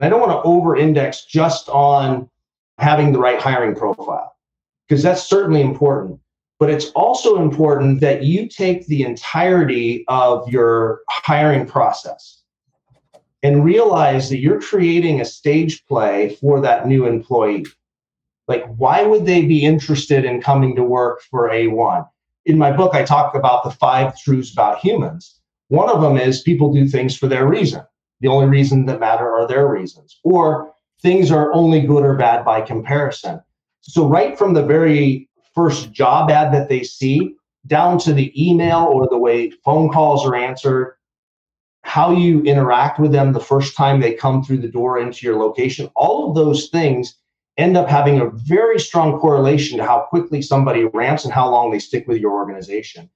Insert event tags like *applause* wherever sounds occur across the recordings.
I don't want to over index just on having the right hiring profile because that's certainly important. But it's also important that you take the entirety of your hiring process and realize that you're creating a stage play for that new employee. Like, why would they be interested in coming to work for A1? In my book, I talk about the five truths about humans. One of them is people do things for their reason. The only reason that matter are their reasons. Or things are only good or bad by comparison. So, right from the very first job ad that they see, down to the email or the way phone calls are answered, how you interact with them the first time they come through the door into your location, all of those things end up having a very strong correlation to how quickly somebody ramps and how long they stick with your organization.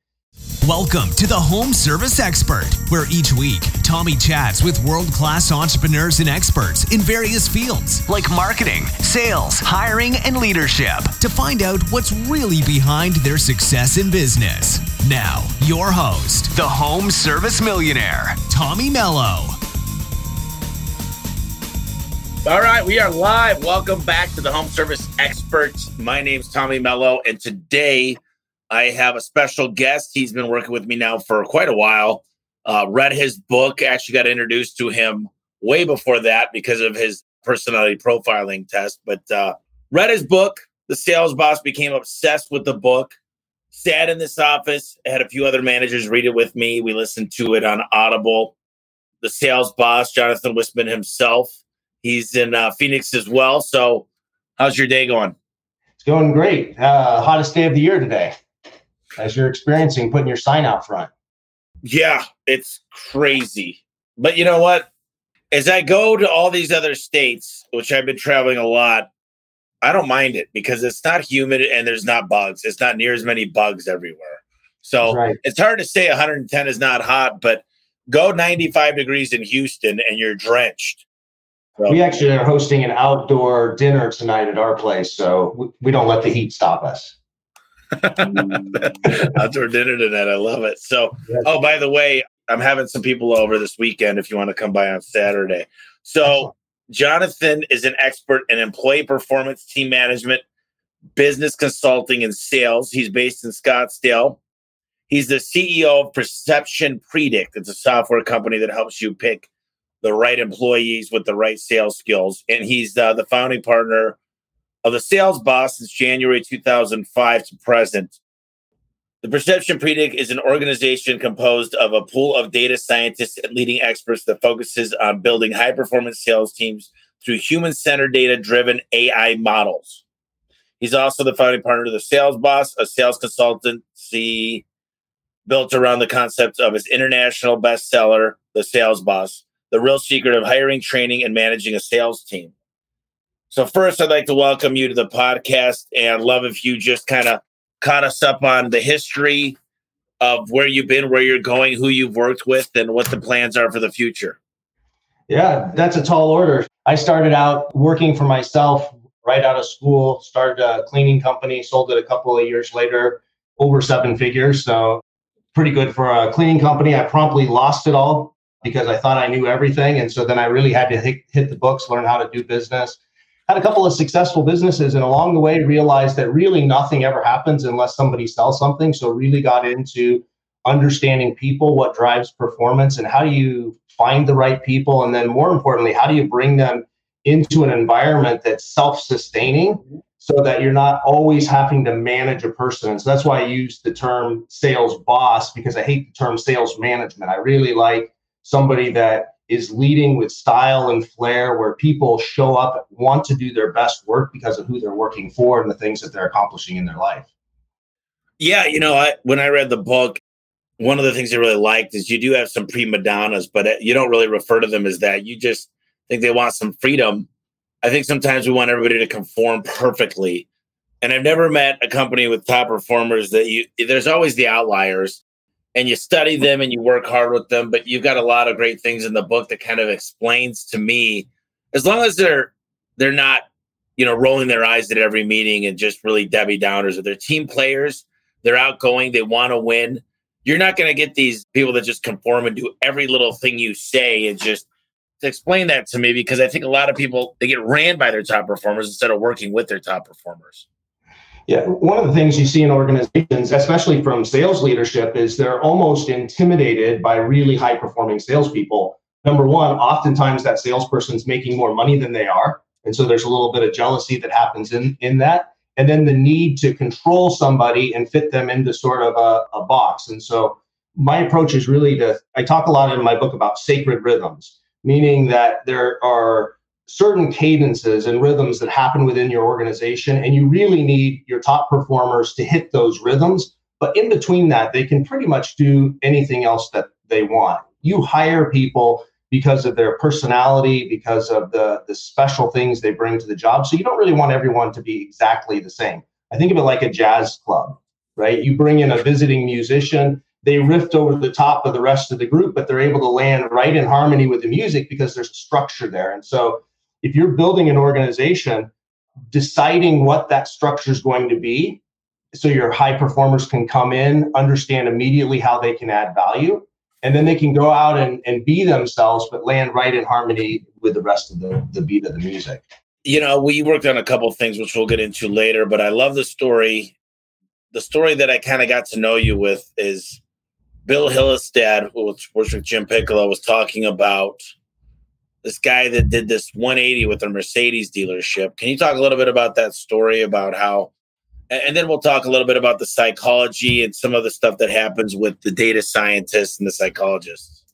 Welcome to the Home Service Expert, where each week Tommy chats with world class entrepreneurs and experts in various fields like marketing, sales, hiring, and leadership to find out what's really behind their success in business. Now, your host, the Home Service Millionaire, Tommy Mello. All right, we are live. Welcome back to the Home Service Experts. My name's Tommy Mello, and today I have a special guest. He's been working with me now for quite a while. Uh, read his book, actually got introduced to him way before that because of his personality profiling test, but uh, read his book. The sales boss became obsessed with the book. Sat in this office, had a few other managers read it with me. We listened to it on Audible. The sales boss, Jonathan Whistman himself, He's in uh, Phoenix as well. So, how's your day going? It's going great. Uh, hottest day of the year today, as you're experiencing putting your sign out front. Yeah, it's crazy. But you know what? As I go to all these other states, which I've been traveling a lot, I don't mind it because it's not humid and there's not bugs. It's not near as many bugs everywhere. So right. it's hard to say 110 is not hot, but go 95 degrees in Houston and you're drenched. So, we actually are hosting an outdoor dinner tonight at our place, so we don't let the heat stop us. Outdoor dinner tonight. I love it. So, oh, by the way, I'm having some people over this weekend if you want to come by on Saturday. So, Jonathan is an expert in employee performance, team management, business consulting, and sales. He's based in Scottsdale. He's the CEO of Perception Predict. It's a software company that helps you pick the right employees with the right sales skills. And he's uh, the founding partner of the Sales Boss since January 2005 to present. The Perception Predict is an organization composed of a pool of data scientists and leading experts that focuses on building high performance sales teams through human centered data driven AI models. He's also the founding partner of the Sales Boss, a sales consultancy built around the concept of his international bestseller, The Sales Boss, the real secret of hiring, training, and managing a sales team. So, first, I'd like to welcome you to the podcast and love if you just kind of caught us up on the history of where you've been, where you're going, who you've worked with, and what the plans are for the future. Yeah, that's a tall order. I started out working for myself right out of school, started a cleaning company, sold it a couple of years later, over seven figures. So, pretty good for a cleaning company. I promptly lost it all because I thought I knew everything. And so then I really had to hit, hit the books, learn how to do business. Had a couple of successful businesses, and along the way realized that really nothing ever happens unless somebody sells something. So really got into understanding people, what drives performance, and how do you find the right people, and then more importantly, how do you bring them into an environment that's self-sustaining so that you're not always having to manage a person. So that's why I use the term sales boss because I hate the term sales management. I really like somebody that is leading with style and flair where people show up want to do their best work because of who they're working for and the things that they're accomplishing in their life. Yeah you know I, when i read the book one of the things i really liked is you do have some prima donnas but uh, you don't really refer to them as that. You just think they want some freedom. I think sometimes we want everybody to conform perfectly. And i've never met a company with top performers that you there's always the outliers and you study them and you work hard with them but you've got a lot of great things in the book that kind of explains to me as long as they're they're not you know rolling their eyes at every meeting and just really debbie downers or they're team players they're outgoing they want to win you're not going to get these people that just conform and do every little thing you say and just to explain that to me because I think a lot of people they get ran by their top performers instead of working with their top performers. Yeah, one of the things you see in organizations, especially from sales leadership, is they're almost intimidated by really high performing salespeople. Number one, oftentimes that salesperson's making more money than they are. And so there's a little bit of jealousy that happens in, in that. And then the need to control somebody and fit them into sort of a, a box. And so my approach is really to, I talk a lot in my book about sacred rhythms, meaning that there are certain cadences and rhythms that happen within your organization, and you really need your top performers to hit those rhythms. But in between that, they can pretty much do anything else that they want. You hire people because of their personality, because of the, the special things they bring to the job. So you don't really want everyone to be exactly the same. I think of it like a jazz club, right? You bring in a visiting musician, they riff over the top of the rest of the group, but they're able to land right in harmony with the music because there's structure there. And so if you're building an organization, deciding what that structure is going to be so your high performers can come in, understand immediately how they can add value, and then they can go out and, and be themselves, but land right in harmony with the rest of the, the beat of the music. You know, we worked on a couple things which we'll get into later, but I love the story. The story that I kind of got to know you with is Bill Hillestad, which was with Jim Piccolo, was talking about this guy that did this 180 with a Mercedes dealership. Can you talk a little bit about that story about how and then we'll talk a little bit about the psychology and some of the stuff that happens with the data scientists and the psychologists.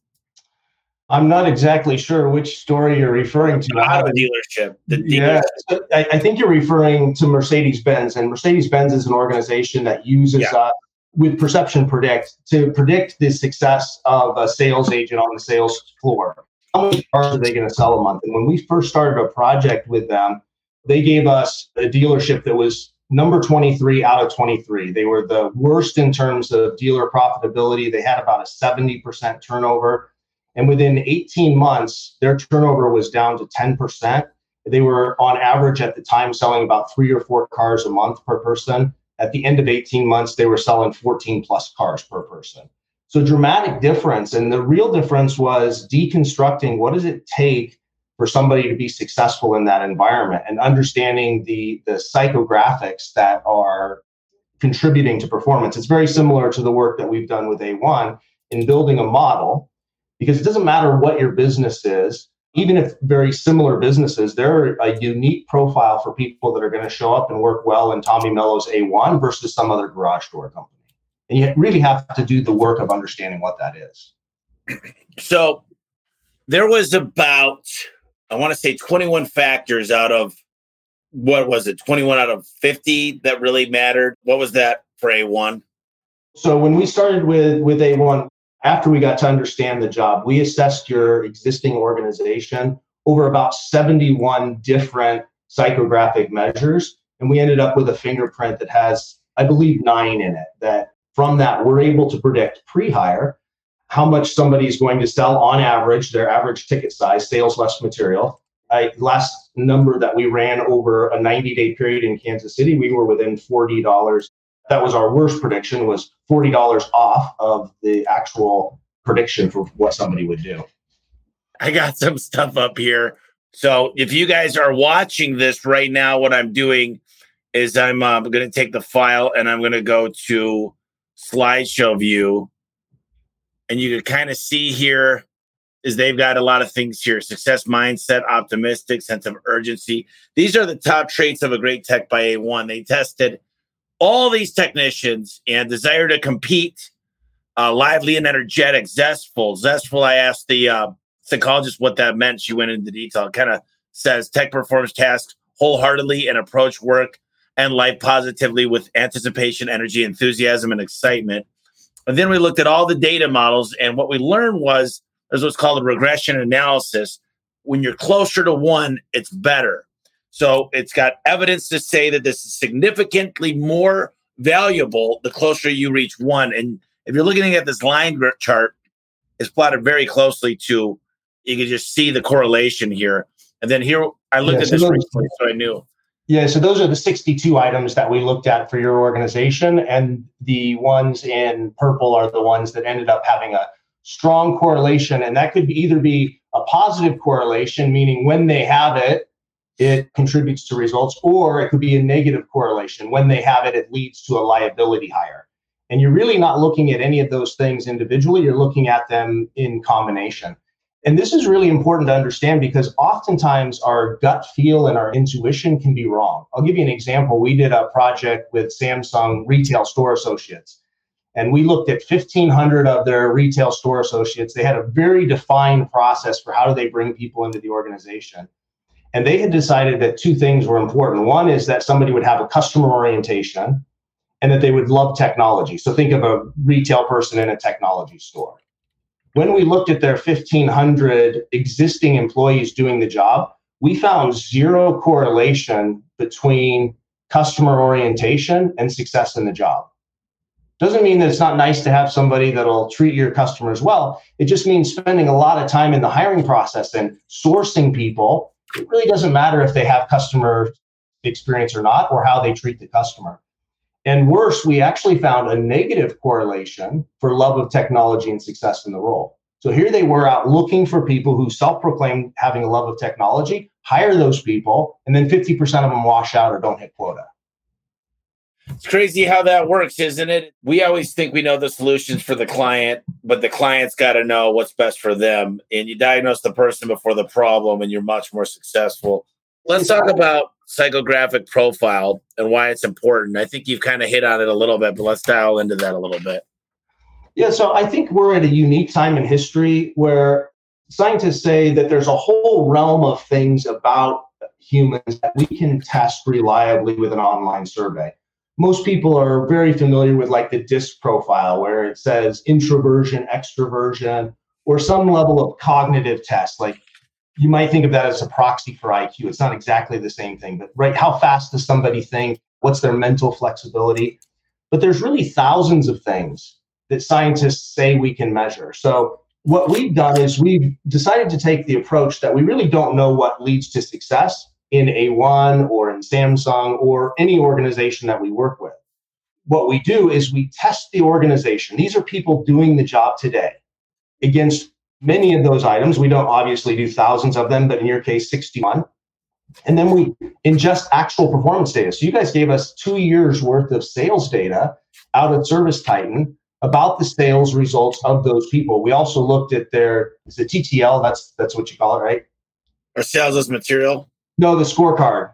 I'm not exactly sure which story you're referring to. Out of dealership. The dealership. Yeah, I, I, think you're referring to Mercedes Benz, and Mercedes Benz is an organization that uses yeah. uh, with Perception Predict to predict the success of a sales agent on the sales floor how many cars are they going to sell a month? And when we first started a project with them, they gave us a dealership that was number 23 out of 23. They were the worst in terms of dealer profitability. They had about a 70% turnover. And within 18 months, their turnover was down to 10%. They were on average at the time selling about three or four cars a month per person. At the end of 18 months, they were selling 14 plus cars per person. So dramatic difference. And the real difference was deconstructing what does it take for somebody to be successful in that environment and understanding the, the psychographics that are contributing to performance. It's very similar to the work that we've done with A1 in building a model, because it doesn't matter what your business is, even if very similar businesses, they're a unique profile for people that are going to show up and work well in Tommy Mello's A1 versus some other garage door company. And you really have to do the work of understanding what that is. So there was about, I want to say 21 factors out of what was it, 21 out of 50 that really mattered. What was that for A1? So when we started with with A1, after we got to understand the job, we assessed your existing organization over about 71 different psychographic measures. And we ended up with a fingerprint that has, I believe, nine in it that from that, we're able to predict pre hire how much somebody is going to sell on average, their average ticket size, sales less material. I, last number that we ran over a 90 day period in Kansas City, we were within $40. That was our worst prediction was $40 off of the actual prediction for what somebody would do. I got some stuff up here. So if you guys are watching this right now, what I'm doing is I'm uh, going to take the file and I'm going to go to slideshow view. And you can kind of see here is they've got a lot of things here success mindset, optimistic, sense of urgency. These are the top traits of a great tech by A1. They tested all these technicians and desire to compete, uh, lively and energetic, zestful. Zestful, I asked the uh, psychologist what that meant. She went into detail. Kind of says tech performs tasks wholeheartedly and approach work and life positively with anticipation, energy, enthusiasm, and excitement. And then we looked at all the data models, and what we learned was there's what's called a regression analysis. When you're closer to one, it's better. So it's got evidence to say that this is significantly more valuable the closer you reach one. And if you're looking at this line chart, it's plotted very closely to you can just see the correlation here. And then here I looked yeah, at this recently, so I knew. Yeah, so those are the 62 items that we looked at for your organization. And the ones in purple are the ones that ended up having a strong correlation, and that could either be a positive correlation, meaning when they have it, it contributes to results, or it could be a negative correlation. When they have it, it leads to a liability hire. And you're really not looking at any of those things individually, you're looking at them in combination. And this is really important to understand because oftentimes our gut feel and our intuition can be wrong. I'll give you an example. We did a project with Samsung Retail Store Associates, and we looked at 1,500 of their retail store associates. They had a very defined process for how do they bring people into the organization. And they had decided that two things were important. One is that somebody would have a customer orientation and that they would love technology. So think of a retail person in a technology store. When we looked at their 1,500 existing employees doing the job, we found zero correlation between customer orientation and success in the job. Doesn't mean that it's not nice to have somebody that'll treat your customers well. It just means spending a lot of time in the hiring process and sourcing people. It really doesn't matter if they have customer experience or not, or how they treat the customer. And worse, we actually found a negative correlation for love of technology and success in the role. So here they were out looking for people who self proclaimed having a love of technology, hire those people, and then 50% of them wash out or don't hit quota. It's crazy how that works, isn't it? We always think we know the solutions for the client, but the client's got to know what's best for them. And you diagnose the person before the problem, and you're much more successful. Let's talk about psychographic profile and why it's important. I think you've kind of hit on it a little bit, but let's dial into that a little bit. Yeah, so I think we're at a unique time in history where scientists say that there's a whole realm of things about humans that we can test reliably with an online survey. Most people are very familiar with like the DISC profile, where it says introversion, extroversion, or some level of cognitive test, like you might think of that as a proxy for IQ. It's not exactly the same thing, but right, how fast does somebody think? What's their mental flexibility? But there's really thousands of things that scientists say we can measure. So what we've done is we've decided to take the approach that we really don't know what leads to success in A1 or in Samsung or any organization that we work with. What we do is we test the organization. These are people doing the job today against many of those items. We don't obviously do thousands of them, but in your case, 61. And then we ingest actual performance data. So you guys gave us two years worth of sales data out of Service Titan about the sales results of those people. We also looked at their is it TTL? That's that's what you call it, right? Or sales as material? No, the scorecard.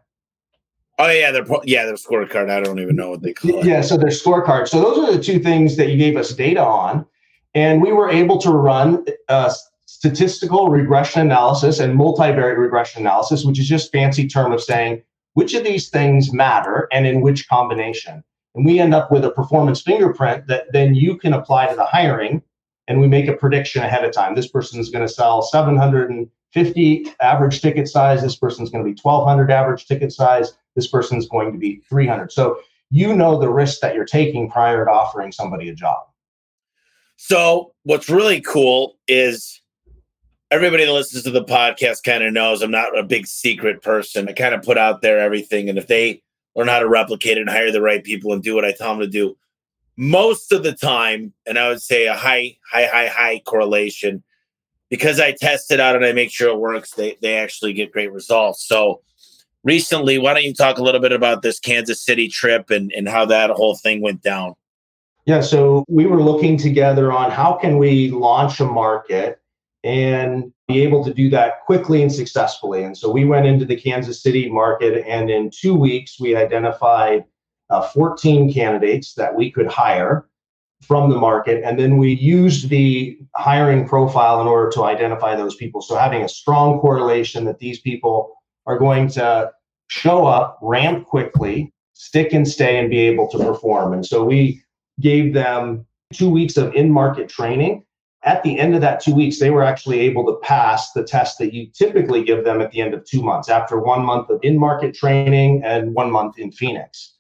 Oh yeah, their yeah their scorecard. I don't even know what they call it. Yeah, so their scorecard. So those are the two things that you gave us data on. And we were able to run uh, a statistical regression analysis and multivariate regression analysis, which is just fancy term of saying which of these things matter and in which combination. And we end up with a performance fingerprint that then you can apply to the hiring. And we make a prediction ahead of time. This person is going to sell 750 average ticket size. This person is going to be 1200 average ticket size. This person is going to be 300. So you know the risk that you're taking prior to offering somebody a job. So what's really cool is everybody that listens to the podcast kind of knows I'm not a big secret person. I kind of put out there everything, and if they learn how to replicate it and hire the right people and do what I tell them to do, most of the time, and I would say a high, high, high, high correlation, because I test it out and I make sure it works, they they actually get great results. So recently, why don't you talk a little bit about this Kansas City trip and, and how that whole thing went down? Yeah, so we were looking together on how can we launch a market and be able to do that quickly and successfully. And so we went into the Kansas City market, and in two weeks, we identified uh, 14 candidates that we could hire from the market. And then we used the hiring profile in order to identify those people. So having a strong correlation that these people are going to show up, ramp quickly, stick and stay, and be able to perform. And so we gave them two weeks of in market training. At the end of that two weeks, they were actually able to pass the test that you typically give them at the end of two months after one month of in market training and one month in Phoenix.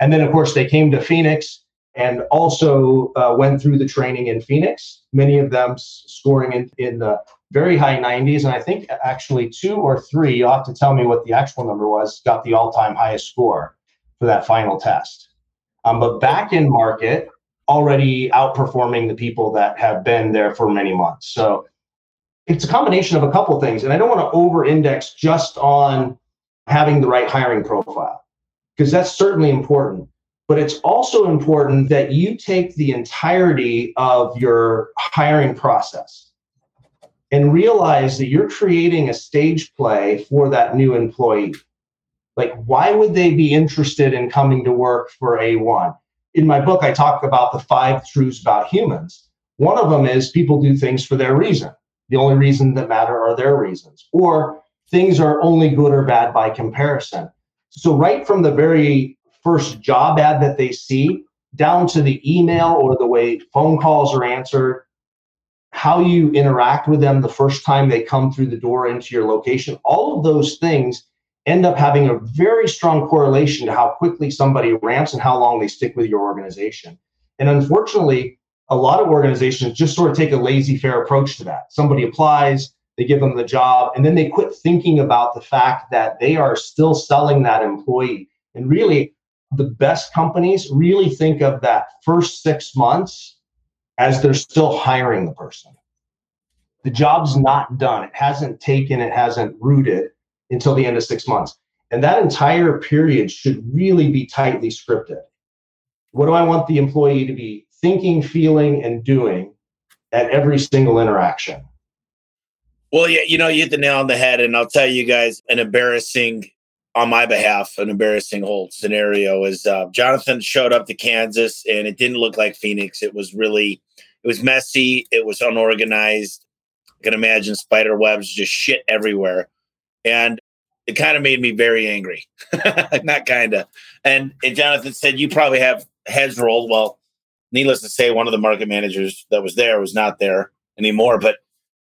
And then, of course, they came to Phoenix and also uh, went through the training in Phoenix, many of them scoring in, in the very high 90s. And I think actually two or three, you'll have to tell me what the actual number was, got the all time highest score for that final test. Um, but back in market, already outperforming the people that have been there for many months. So it's a combination of a couple things. And I don't want to over index just on having the right hiring profile, because that's certainly important. But it's also important that you take the entirety of your hiring process and realize that you're creating a stage play for that new employee. Like, why would they be interested in coming to work for A1? In my book, I talk about the five truths about humans. One of them is people do things for their reason. The only reason that matter are their reasons. Or things are only good or bad by comparison. So, right from the very first job ad that they see, down to the email or the way phone calls are answered, how you interact with them the first time they come through the door into your location, all of those things end up having a very strong correlation to how quickly somebody ramps and how long they stick with your organization. And unfortunately, a lot of organizations just sort of take a laissez-faire approach to that. Somebody applies, they give them the job, and then they quit thinking about the fact that they are still selling that employee. And really, the best companies really think of that first six months as they're still hiring the person. The job's not done. It hasn't taken, it hasn't rooted until the end of six months. And that entire period should really be tightly scripted. What do I want the employee to be thinking, feeling, and doing at every single interaction? Well, yeah, you know, you hit the nail on the head. And I'll tell you guys an embarrassing, on my behalf, an embarrassing whole scenario is uh, Jonathan showed up to Kansas and it didn't look like Phoenix. It was really, it was messy. It was unorganized. I can imagine spider webs, just shit everywhere and it kind of made me very angry. *laughs* Not kind of. And, and Jonathan said, You probably have heads rolled. Well, needless to say, one of the market managers that was there was not there anymore. But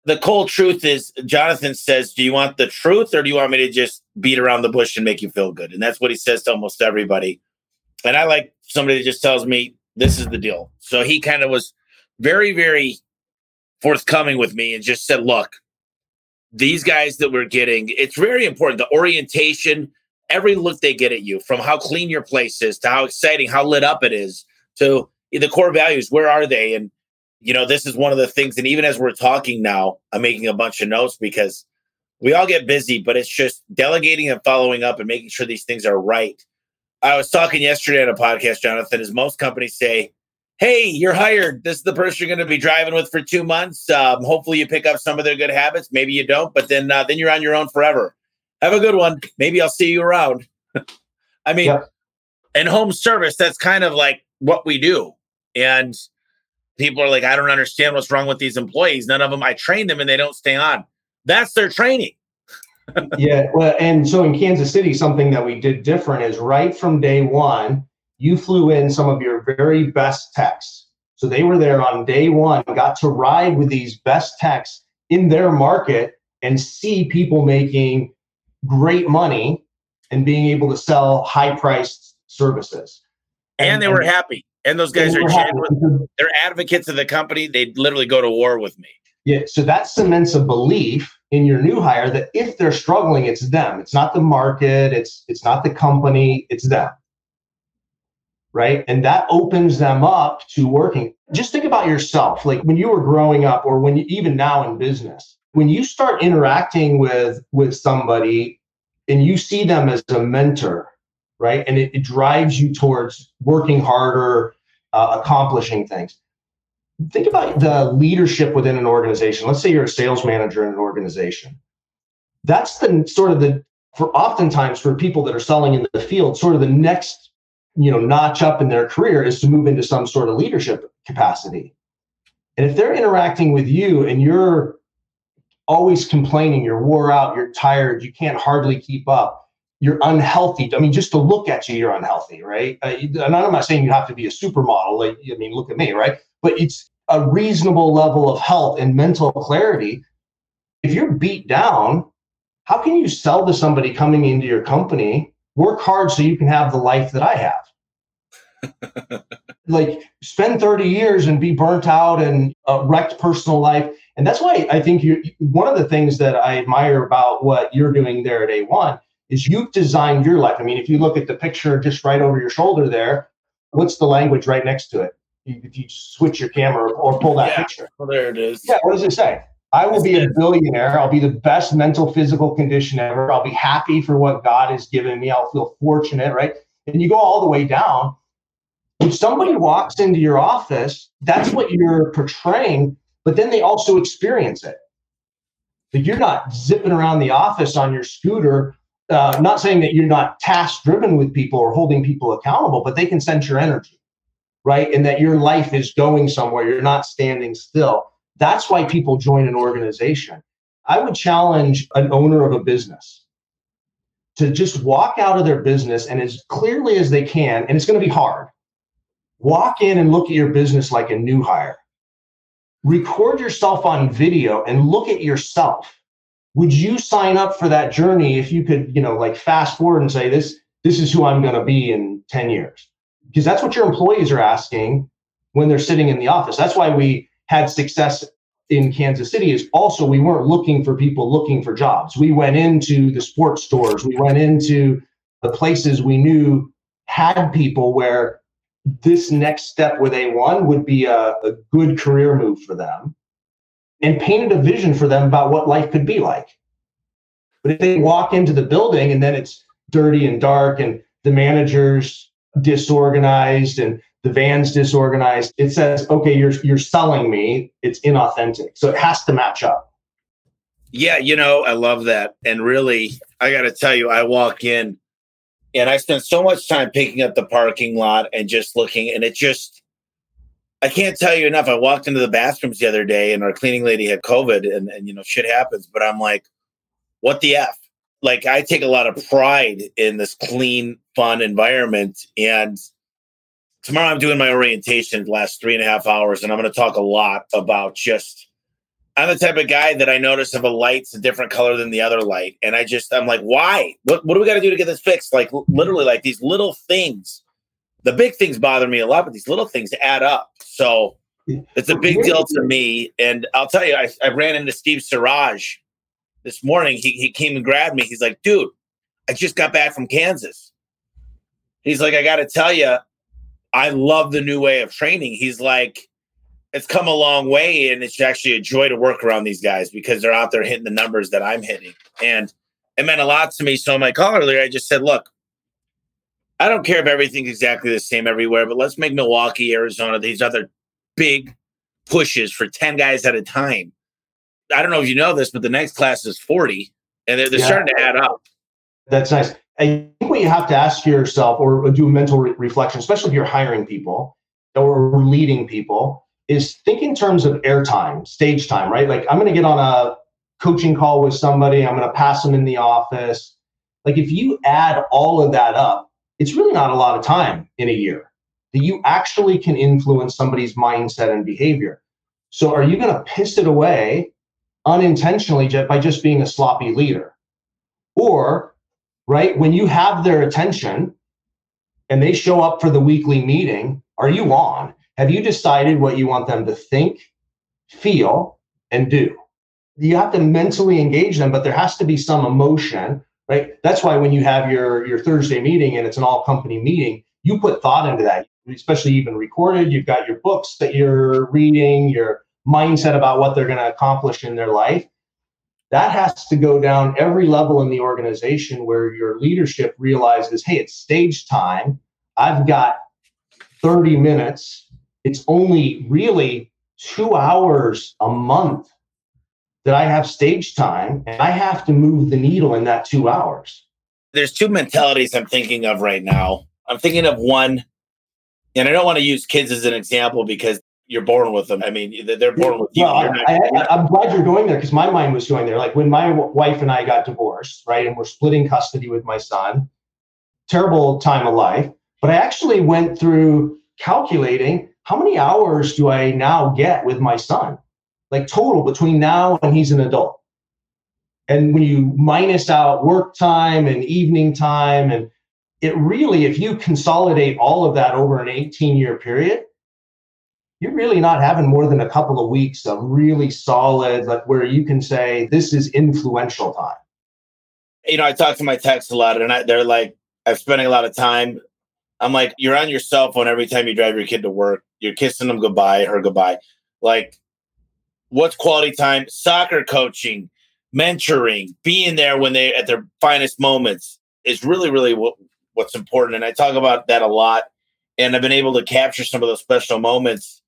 the cold truth is, Jonathan says, Do you want the truth or do you want me to just beat around the bush and make you feel good? And that's what he says to almost everybody. And I like somebody that just tells me, This is the deal. So he kind of was very, very forthcoming with me and just said, Look, these guys that we're getting, it's very important. The orientation, every look they get at you, from how clean your place is to how exciting, how lit up it is, to the core values, where are they? And, you know, this is one of the things. And even as we're talking now, I'm making a bunch of notes because we all get busy, but it's just delegating and following up and making sure these things are right. I was talking yesterday on a podcast, Jonathan, as most companies say, hey, you're hired. This is the person you're going to be driving with for two months. Um, hopefully, you pick up some of their good habits. Maybe you don't, but then uh, then you're on your own forever. Have a good one. Maybe I'll see you around. *laughs* I mean, yeah. in home service, that's kind of like what we do. And people are like, I don't understand what's wrong with these employees. None of them, I train them and they don't stay on. That's their training. *laughs* yeah. Well, and so in Kansas City, something that we did different is right from day one, you flew in some of your very best techs. So they were there on day one, got to ride with these best techs in their market and see people making great money and being able to sell high priced services. And, and they were and, happy. And those guys are genuine. They're advocates of the company. They literally go to war with me. Yeah. So that cements a belief in your new hire that if they're struggling, it's them. It's not the market. It's it's not the company. It's them right? And that opens them up to working. Just think about yourself, like when you were growing up, or when you even now in business, when you start interacting with with somebody and you see them as a mentor, right? And it, it drives you towards working harder, uh, accomplishing things. Think about the leadership within an organization. Let's say you're a sales manager in an organization. That's the sort of the for oftentimes for people that are selling in the field, sort of the next you know notch up in their career is to move into some sort of leadership capacity. And if they're interacting with you and you're always complaining you're wore out you're tired you can't hardly keep up you're unhealthy i mean just to look at you you're unhealthy right? Uh, and i'm not saying you have to be a supermodel like i mean look at me right? But it's a reasonable level of health and mental clarity. If you're beat down how can you sell to somebody coming into your company work hard so you can have the life that I have. *laughs* like spend 30 years and be burnt out and uh, wrecked personal life. And that's why I think you one of the things that I admire about what you're doing there at A1 is you've designed your life. I mean, if you look at the picture just right over your shoulder there, what's the language right next to it? if you switch your camera or pull that Yeah. picture. Well, there it is. Yeah, what does it say? I will be a billionaire. I'll be the best mental physical condition ever. I'll be happy for what God has given me. I'll feel fortunate, right? And you go all the way down. If somebody walks into your office, that's what you're portraying, but then they also experience it. Like you're not zipping around the office on your scooter. Uh, not saying that you're not task driven with people or holding people accountable, but they can sense your energy, right? And that your life is going somewhere. You're not standing still. That's why people join an organization. I would challenge an owner of a business to just walk out of their business and as clearly as they can, and it's going to be hard, walk in and look at your business like a new hire. Record yourself on video and look at yourself. Would you sign up for that journey if you could, you know, like fast forward and say, this, this is who I'm going to be in 10 years? Because that's what your employees are asking when they're sitting in the office. That's why we had success in Kansas City is also we weren't looking for people looking for jobs. We went into the sports stores, we went into the places we knew had people where this next step with A1 would be a, a good career move for them and painted a vision for them about what life could be like. But if they walk into the building and then it's dirty and dark and the manager's disorganized and the van's disorganized, it says, okay, you're you're selling me. It's inauthentic. So it has to match up. Yeah, you know, I love that. And really, I got to tell you, I walk in and I spend so much time picking up the parking lot and just looking, and it just, I can't tell you enough. I walked into the bathrooms the other day and our cleaning lady had COVID, and, and you know, shit happens, but I'm like, what the F? Like, I take a lot of pride in this clean, fun environment. And tomorrow I'm doing my orientation the last three and a half hours, and I'm going to talk a lot about just I'm the type of guy that I notice if a light's a different color than the other light, and I just I'm like, why? What what do we got to do to get this fixed? Like literally, like these little things. The big things bother me a lot, but these little things add up. So it's a big deal to me. And I'll tell you, I, I ran into Steve Siraj this morning. He he came and grabbed me. He's like, dude, I just got back from Kansas. He's like, I got to tell you, I love the new way of training. He's like, it's come a long way, and it's actually a joy to work around these guys because they're out there hitting the numbers that I'm hitting. And it meant a lot to me. So, in my call earlier, I just said, look, I don't care if everything's exactly the same everywhere, but let's make Milwaukee, Arizona, these other big pushes for 10 guys at a time. I don't know if you know this, but the next class is 40, and they're, they're Yeah. starting to add up. That's nice. I think what you have to ask yourself or do a mental re- reflection, especially if you're hiring people or leading people, is think in terms of airtime, stage time, right? Like I'm going to get on a coaching call with somebody, I'm going to pass them in the office. Like if you add all of that up, it's really not a lot of time in a year that you actually can influence somebody's mindset and behavior. So are you going to piss it away unintentionally by just being a sloppy leader? Or right? When you have their attention and they show up for the weekly meeting, are you on? Have you decided what you want them to think, feel, and do? You have to mentally engage them, but there has to be some emotion, right? That's why when you have your your Thursday meeting and it's an all company meeting, you put thought into that, especially even recorded. You've got your books that you're reading, your mindset about what they're going to accomplish in their life that has to go down every level in the organization where your leadership realizes hey it's stage time. I've got 30 minutes. It's only really two hours a month that i have stage time and i have to move the needle in that two hours. There's two mentalities I'm thinking of right now. I'm thinking of one, and I don't want to use kids as an example because you're born with them. I mean, they're born with you. Well, I, I'm glad you're going there because my mind was going there. Like when my w- wife and I got divorced, right, and we're splitting custody with my son, terrible time of life. But I actually went through calculating how many hours do I now get with my son, like total between now and he's an adult. And when you minus out work time and evening time, and it really, if you consolidate all of that over an 18 year period, you're really not having more than a couple of weeks of really solid, like where you can say this is influential time. you know, I talk to my techs a lot, and I, they're like, I'm spending a lot of time. I'm like, you're on your cell phone every time you drive your kid to work. you're kissing them goodbye, her goodbye. Like, what's quality time? Soccer coaching, mentoring, being there when they at their finest moments is really, really what, what's important. And I talk about that a lot. And I've been able to capture some of those special moments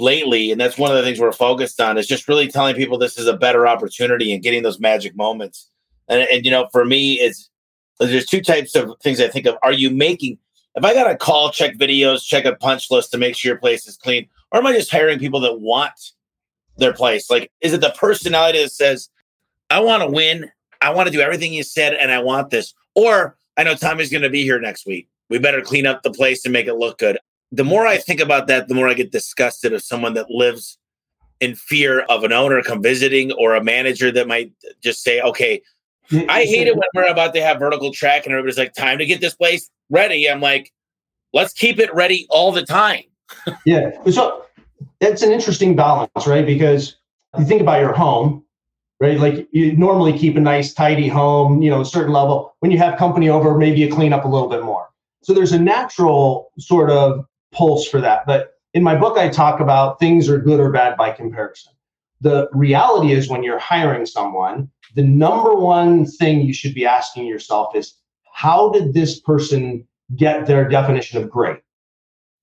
lately. And that's one of the things we're focused on is just really telling people this is a better opportunity and getting those magic moments. And, and you know, for me, it's there's two types of things I think of. Are you making if I got to call, check videos, check a punch list to make sure your place is clean, or am I just hiring people that want their place? Like, is it the personality that says, I want to win, I want to do everything you said, and I want this? Or I know Tommy's going to be here next week. We better clean up the place and make it look good. The more I think about that, the more I get disgusted of someone that lives in fear of an owner come visiting or a manager that might just say, okay, I hate it when we're about to have vertical track and everybody's like, time to get this place ready. I'm like, let's keep it ready all the time. yeah. So it's an interesting balance, right? Because you think about your home, right? Like you normally keep a nice, tidy home, you know, a certain level. When you have company over, maybe you clean up a little bit more. So there's a natural sort of pulse for that. But in my book, I talk about things are good or bad by comparison. The reality is when you're hiring someone, the number one thing you should be asking yourself is how did this person get their definition of great?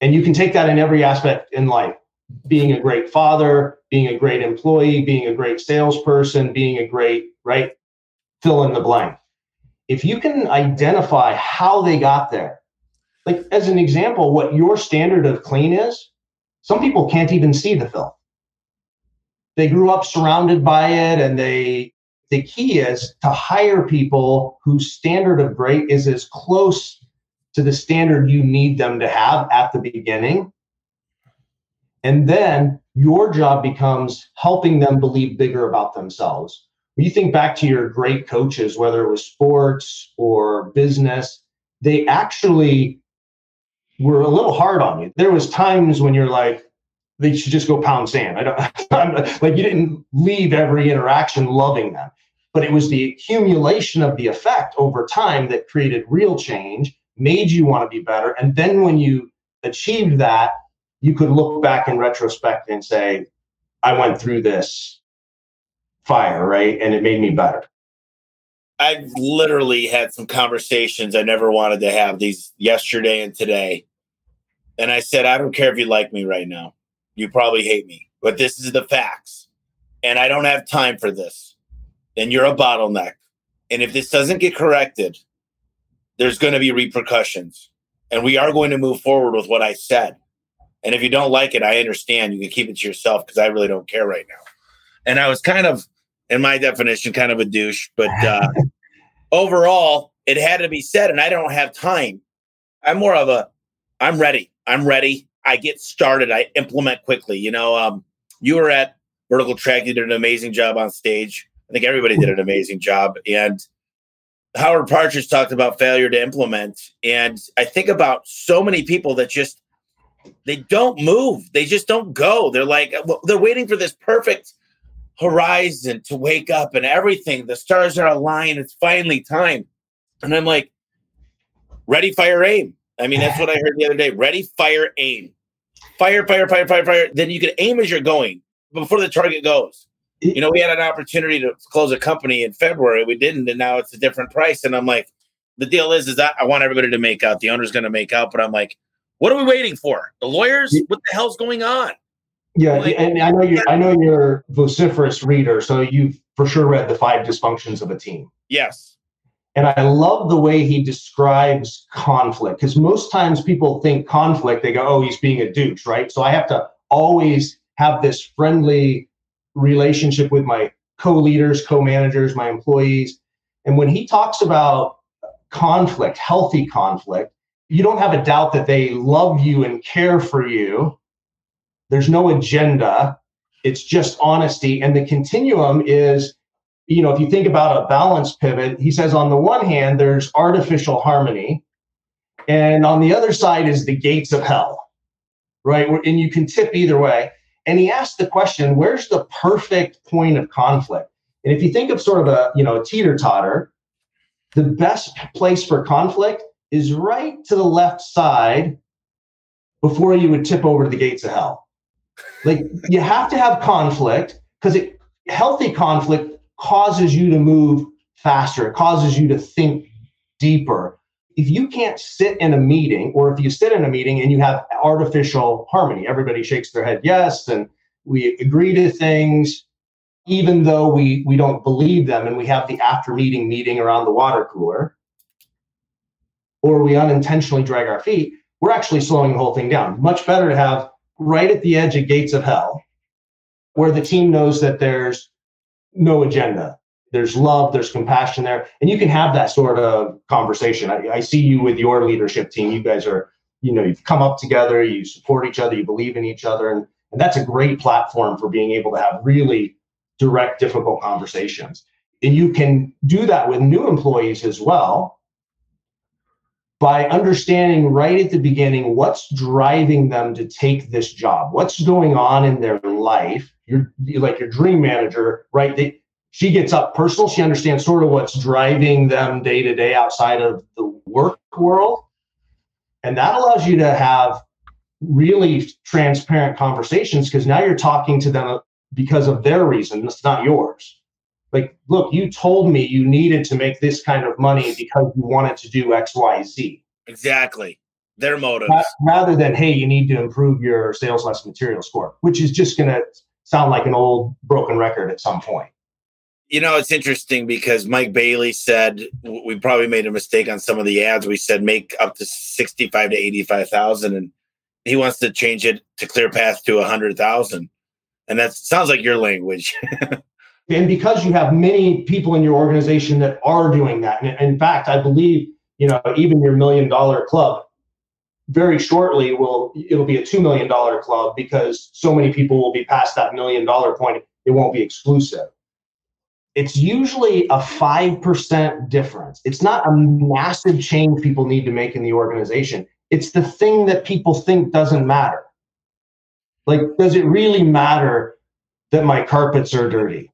And you can take that in every aspect in life being a great father, being a great employee, being a great salesperson, being a great, right? Fill in the blank. If you can identify how they got there, like as an example, what your standard of clean is, some people can't even see the filth. They grew up surrounded by it and they the key is to hire people whose standard of great is as close to the standard you need them to have at the beginning. And then your job becomes helping them believe bigger about themselves. When you think back to your great coaches, whether it was sports or business, they actually were a little hard on you. There was times when you're like, they should just go pound sand. I don't *laughs* like you didn't leave every interaction loving them, but it was the accumulation of the effect over time that created real change, made you want to be better. And then when you achieved that, you could look back in retrospect and say, I went through this fire, right? And it made me better. I've literally had some conversations I never wanted to have these yesterday and today. And I said, I don't care if you like me right now you probably hate me, but this is the facts. And I don't have time for this. And you're a bottleneck. And if this doesn't get corrected, there's going to be repercussions. And we are going to move forward with what I said. And if you don't like it, I understand. You can keep it to yourself because I really don't care right now. And I was kind of, in my definition, kind of a douche. But uh, *laughs* overall, it had to be said. And I don't have time. I'm more of a, I'm ready. I'm ready. I get started, I implement quickly. You know, um, you were at Vertical Track, you did an amazing job on stage. I think everybody did an amazing job. And Howard Partridge talked about failure to implement. And I think about so many people that just they don't move. They just don't go. They're like they're waiting for this perfect horizon to wake up and everything. The stars are aligned. It's finally time. And I'm like, ready, fire, aim. I mean, that's what I heard the other day. Ready, fire, aim fire, fire, fire, fire, fire. Then you can aim as you're going before the target goes. You know, we had an opportunity to close a company in February. We didn't, and now it's a different price. And I'm like, the deal is, is that I want everybody to make out. The owner's going to make out, but I'm like, what are we waiting for? The lawyers? What the hell's going on? Yeah, like, and I know you. I know you're vociferous reader, so you've for sure read the five dysfunctions of a team. Yes. And I love the way he describes conflict because most times people think conflict, they go, oh, he's being a douche, right? So I have to always have this friendly relationship with my co leaders, co managers, my employees. And when he talks about conflict, healthy conflict, you don't have a doubt that they love you and care for you. There's no agenda, it's just honesty. And the continuum is you know, if you think about a balance pivot, he says on the one hand, there's artificial harmony, and on the other side is the gates of hell, right? And you can tip either way. And he asked the question, where's the perfect point of conflict? And if you think of sort of a, you know, a teeter totter, the best place for conflict is right to the left side before you would tip over to the gates of hell. Like you have to have conflict because it healthy conflict causes you to move faster. It causes you to think deeper. If you can't sit in a meeting, or if you sit in a meeting and you have artificial harmony, everybody shakes their head yes, and we agree to things, even though we we don't believe them, and we have the after meeting meeting around the water cooler, or we unintentionally drag our feet, we're actually slowing the whole thing down. Much better to have right at the edge of gates of hell, where the team knows that there's no agenda. There's love, there's compassion there, and you can have that sort of conversation. I, I see you with your leadership team. You guys are, you know, you've come up together, you support each other, you believe in each other, and, and that's a great platform for being able to have really direct, difficult conversations. And you can do that with new employees as well by understanding right at the beginning what's driving them to take this job, what's going on in their life. You're, you're like your dream manager, right? They, she gets up personal. She understands sort of what's driving them day to day outside of the work world. And that allows you to have really transparent conversations because now you're talking to them uh, because of their reason. It's not yours. Like, look, you told me you needed to make this kind of money because you wanted to do X, Y, Z. Exactly. Their motives. Rather than, hey, you need to improve your sales less material score, which is just going to sound like an old broken record at some point. You know, it's interesting because Mike Bailey said we probably made a mistake on some of the ads. We said make up to 65 to 85,000 and he wants to change it to clear path to 100,000. And that sounds like your language. *laughs* and because you have many people in your organization that are doing that. And in fact, I believe, you know, even your million dollar club very shortly will it'll be a 2 million dollar club because so many people will be past that million dollar point. It won't be exclusive it's usually a 5% difference. It's not a massive change people need to make in the organization. It's the thing that people think doesn't matter. Like, does it really matter that my carpets are dirty?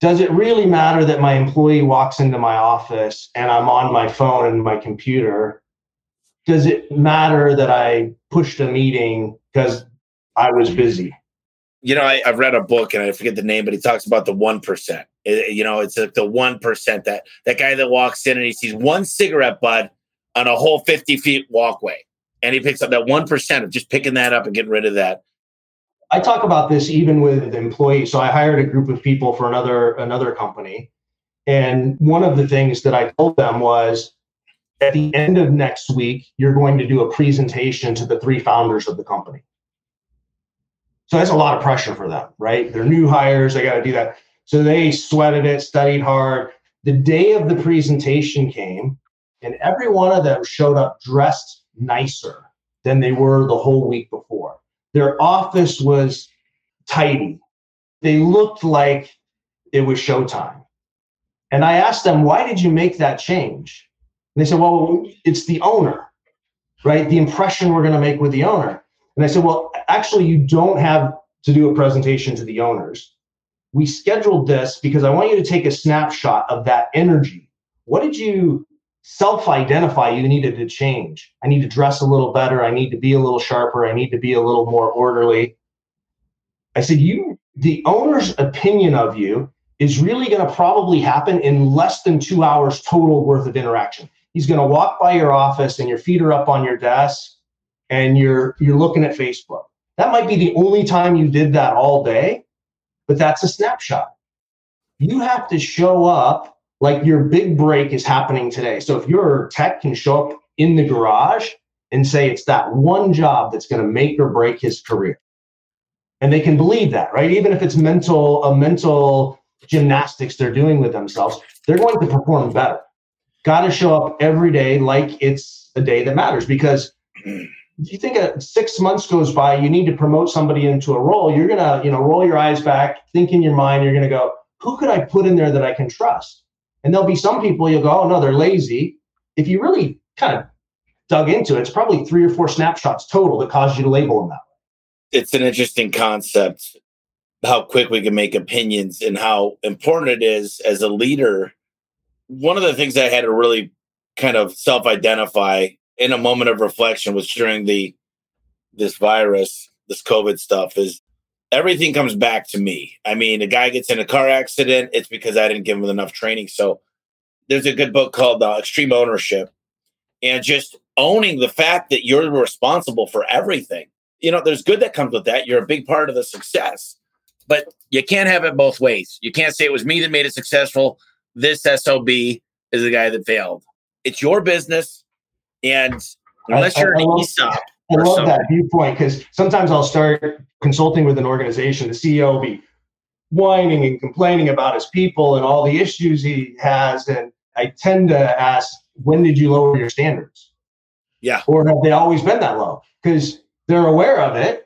Does it really matter that my employee walks into my office and I'm on my phone and my computer? Does it matter that I pushed a meeting because I was busy? you know, I, have read a book and I forget the name, but he talks about the one percent. Eh, eh, you know, it's like the one percent that that guy that walks in and he sees one cigarette butt on a whole fifty feet walkway, and he picks up that one percent of just picking that up and getting rid of that. I talk about this even with employees. So I hired a group of people for another another company, and one of the things that I told them was, at the end of next week, you're going to do a presentation to the three founders of the company so that's a lot of pressure for them, right? They're new hires, they got to do that. So they sweated it, studied hard. The day of the presentation came, and every one of them showed up dressed nicer than they were the whole week before. Their office was tidy. They looked like it was showtime. And I asked them, why did you make that change? And they said, well, it's the owner, right? The impression we're going to make with the owner. And I said, well, actually, you don't have to do a presentation to the owners. We scheduled this because I want you to take a snapshot of that energy. What did you self identify you needed to change? I need to dress a little better. I need to be a little sharper. I need to be a little more orderly. I said, you, the owner's opinion of you is really going to probably happen in less than two hours total worth of interaction. He's going to walk by your office and your feet are up on your desk and you're you're looking at Facebook. That might be the only time you did that all day, but that's a snapshot. You have to show up like your big break is happening today. So if your tech can show up in the garage and say it's that one job that's going to make or break his career. And they can believe that, right? Even if it's mental a mental gymnastics they're doing with themselves, they're going to perform better. Got to show up every day like it's a day that matters because if you think a, six months goes by, you need to promote somebody into a role, you're gonna, you know, roll your eyes back, think in your mind, you're gonna go, who could I put in there that I can trust? And there'll be some people you'll go, oh no, they're lazy. If you really kind of dug into it, it's probably three or four snapshots total that caused you to label them that way. It's an interesting concept, how quick we can make opinions and how important it is as a leader. One of the things I had to really kind of self-identify in a moment of reflection was during the this virus, this COVID stuff is everything comes back to me. I mean, a guy gets in a car accident, it's because I didn't give him enough training. So there's a good book called uh, Extreme Ownership and just owning the fact that you're responsible for everything. You know, there's good that comes with that. You're a big part of the success, but you can't have it both ways. You can't say it was me that made it successful. This SOB is the guy that failed. It's your business. And unless I, you're I, an I ESOP, I love that viewpoint because sometimes I'll start consulting with an organization. The CEO will be whining and complaining about his people and all the issues he has. And I tend to ask, when did you lower your standards? Yeah. Or have they always been that low? Because they're aware of it.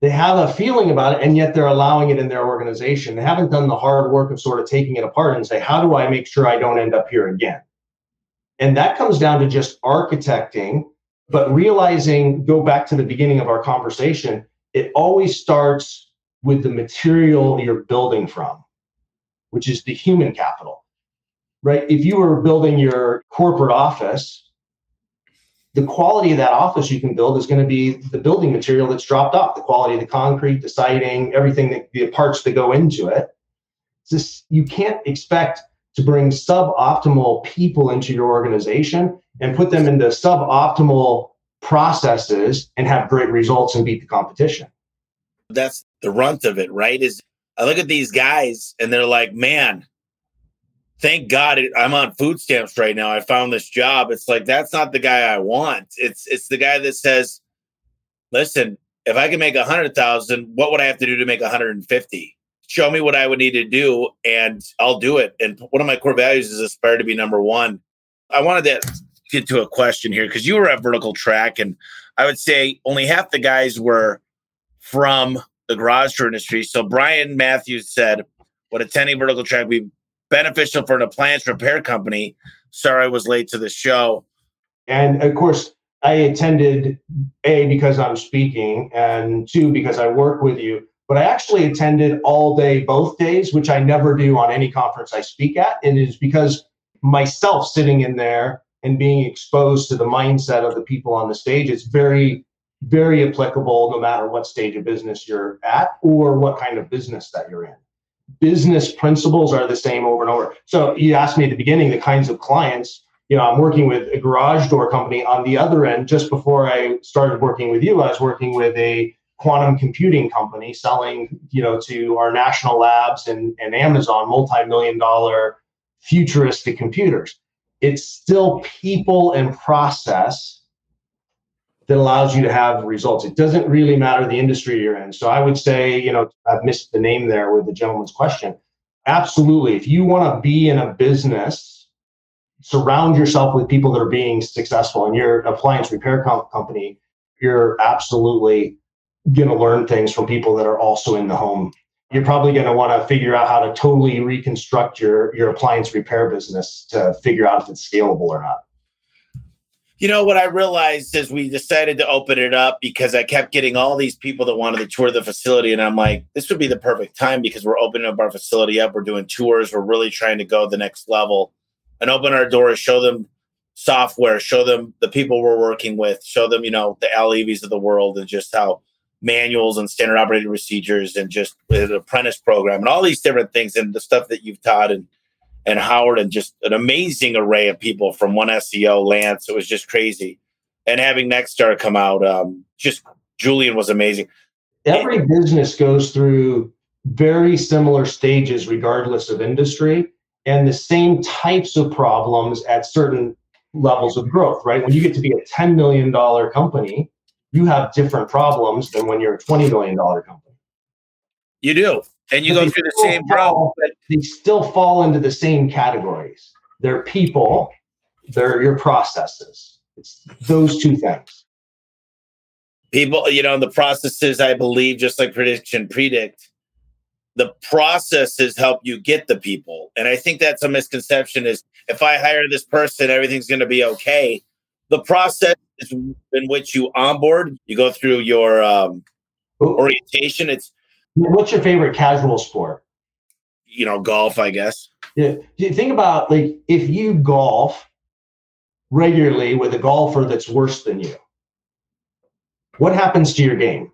They have a feeling about it, and yet they're allowing it in their organization. They haven't done the hard work of sort of taking it apart and say, how do I make sure I don't end up here again? And that comes down to just architecting, but realizing, go back to the beginning of our conversation, it always starts with the material you're building from, which is the human capital, right? If you were building your corporate office, the quality of that office you can build is going to be the building material that's dropped off, the quality of the concrete, the siding, everything that the parts that go into it. Just, you can't expect to bring suboptimal people into your organization and put them into suboptimal processes and have great results and beat the competition. That's the runt of it, right? Is I look at these guys and they're like, man, thank God I'm on food stamps right now. I found this job. It's like that's not the guy I want. It's it's the guy that says, listen, if I can make a hundred thousand, what would I have to do to make a hundred and fifty? Show me what I would need to do, and I'll do it. And one of my core values is aspire to be number one. I wanted to get to a question here because you were at Vertical Track, and I would say only half the guys were from the garage door industry. So Brian Matthews said, "Would attending Vertical Track be beneficial for an appliance repair company?" Sorry, I was late to the show. And of course, I attended a because I'm speaking, and two because I work with you. But I actually attended all day, both days, which I never do on any conference I speak at. And it is because myself sitting in there and being exposed to the mindset of the people on the stage is very very applicable no matter what stage of business you're at or what kind of business that you're in. Business principles are the same over and over. So you asked me at the beginning the kinds of clients. You know, I'm working with a garage door company on the other end. Just before I started working with you, I was working with a quantum computing company selling, you know, to our national labs and, and Amazon multi-million dollar futuristic computers. It's still people and process that allows you to have results. It doesn't really matter the industry you're in. So I would say, you know, I've missed the name there with the gentleman's question. Absolutely. If you want to be in a business, surround yourself with people that are being successful. And your appliance repair company, you're absolutely going to learn things from people that are also in the home. You're probably going to want to figure out how to totally reconstruct your, your appliance repair business to figure out if it's scalable or not. You know what I realized is we decided to open it up because I kept getting all these people that wanted to tour the facility, and I'm like, this would be the perfect time because we're opening up our facility up. We're doing tours. We're really trying to go the next level and open our doors, show them software, show them the people we're working with, show them, you know, the Al Levi's of the world and just how manuals and standard operating procedures and just an apprentice program and all these different things and the stuff that you've taught and and Howard and just an amazing array of people from one SEO, Lance. It was just crazy. And having Nexstar come out, um, just Julian was amazing. Every business goes through very similar stages, regardless of industry, and the same types of problems at certain levels of growth, right? When you get to be a $10 million company, you have different problems than when you're a $20 million company. You do and you but go through the same problem. They still fall into the same categories. They're people, they're your processes. It's those two things. People, you know, the processes, I believe, just like PerceptionPredict, the processes help you get the people. And I think that's a misconception is if I hire this person, everything's going to be okay. The process is in which you onboard, you go through your um, orientation. It's What's your favorite casual sport? You know, golf, I guess. Yeah. Think about like if you golf regularly with a golfer that's worse than you. what happens to your game?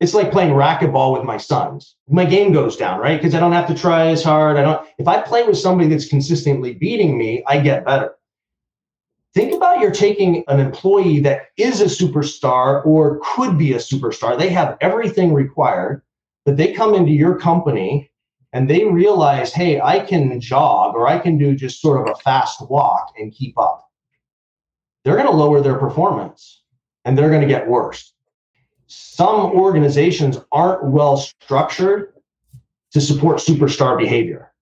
It's like playing racquetball with my sons. My game goes down, right? Because I don't have to try as hard. I don't. If I play with somebody that's consistently beating me, I get better. Think about you're taking an employee that is a superstar or could be a superstar. They have everything required, but they come into your company and they realize, hey, I can jog or I can do just sort of a fast walk and keep up. They're going to lower their performance and they're going to get worse. Some organizations aren't well structured to support superstar behavior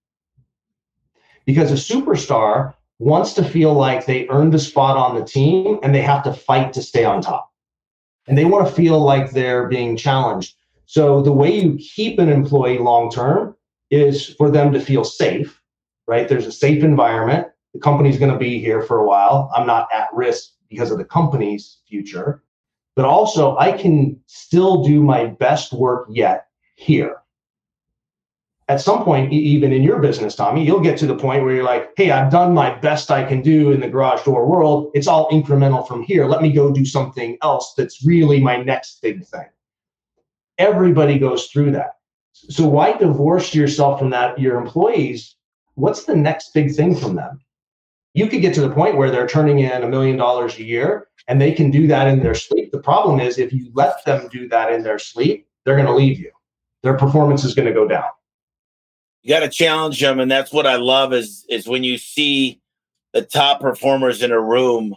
because a superstar wants to feel like they earned a spot on the team and they have to fight to stay on top. And they want to feel like they're being challenged. So the way you keep an employee long term is for them to feel safe, right? There's a safe environment. The company's going to be here for a while. I'm not at risk because of the company's future. But also, I can still do my best work yet here at some point, even in your business, Tommy, you'll get to the point where you're like, hey, I've done my best I can do in the garage door world. It's all incremental from here. Let me go do something else that's really my next big thing. Everybody goes through that. So why divorce yourself from that? Your employees, what's the next big thing from them? You could get to the point where they're turning in a million dollars a year and they can do that in their sleep. The problem is if you let them do that in their sleep, they're going to leave you. Their performance is going to go down you got to challenge them and that's what i love is is when you see the top performers in a room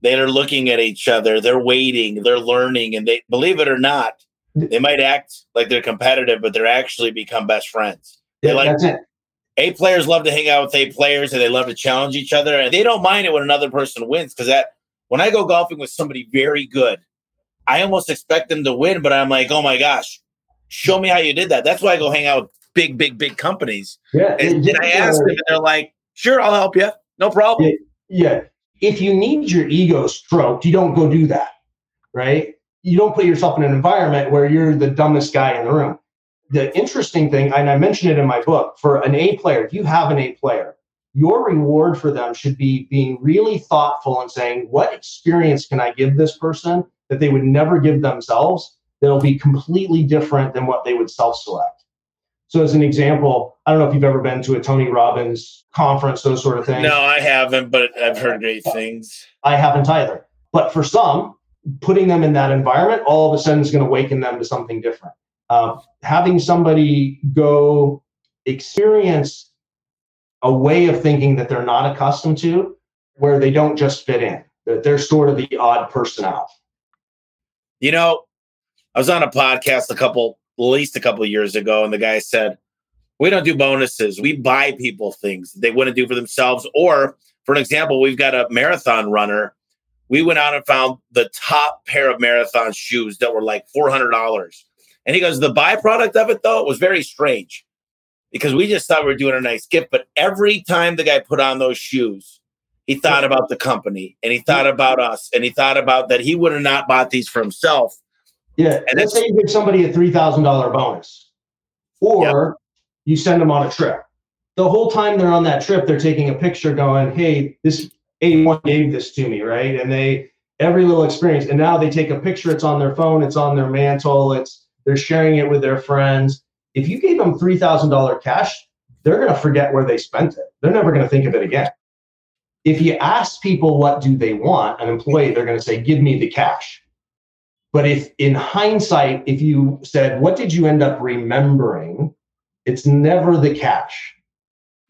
they are looking at each other they're waiting they're learning and they believe it or not they might act like they're competitive but they're actually become best friends they yeah, like a players love to hang out with a players and they love to challenge each other and they don't mind it when another person wins because that when i go golfing with somebody very good i almost expect them to win but i'm like oh my gosh show me how you did that that's why i go hang out with big, big, big companies. Yeah. And, and I ask uh, them, and they're like, sure, I'll help you. No problem. Yeah. yeah. If you need your ego stroked, you don't go do that, right? You don't put yourself in an environment where you're the dumbest guy in the room. The interesting thing, and I mentioned it in my book, for an A player, if you have an A player, your reward for them should be being really thoughtful and saying, what experience can I give this person that they would never give themselves that'll be completely different than what they would self select? So, as an example, I don't know if you've ever been to a Tony Robbins conference, those sort of things. No, I haven't, but I've heard great things. I haven't either. But for some, putting them in that environment all of a sudden is going to awaken them to something different. Uh, having somebody go experience a way of thinking that they're not accustomed to, where they don't just fit in, that they're sort of the odd person out. You know, I was on a podcast a couple at least a couple years ago, and the guy said, "We don't do bonuses. We buy people things they wouldn't do for themselves." Or, for an example, we've got a marathon runner. We went out and found the top pair of marathon shoes that were like four hundred dollars, and he goes, "The byproduct of it, though, was very strange." Because we just thought we were doing a nice gift, but every time the guy put on those shoes, he thought about the company and he thought about us and he thought about that he would have not bought these for himself yeah. And let's say you give somebody a $3,000 bonus or you send them on a trip. The whole time they're on that trip, they're taking a picture going, hey, this A1 gave this to me, right? And they, every little experience. And now they take a picture, it's on their phone, it's on their mantle, it's, they're sharing it with their friends. If you gave them $3,000 cash, they're going to forget where they spent it. They're never going to think of it again. If you ask people what do they want, an employee, they're going to say, give me the cash but if in hindsight, if you said, what did you end up remembering? It's never the cash.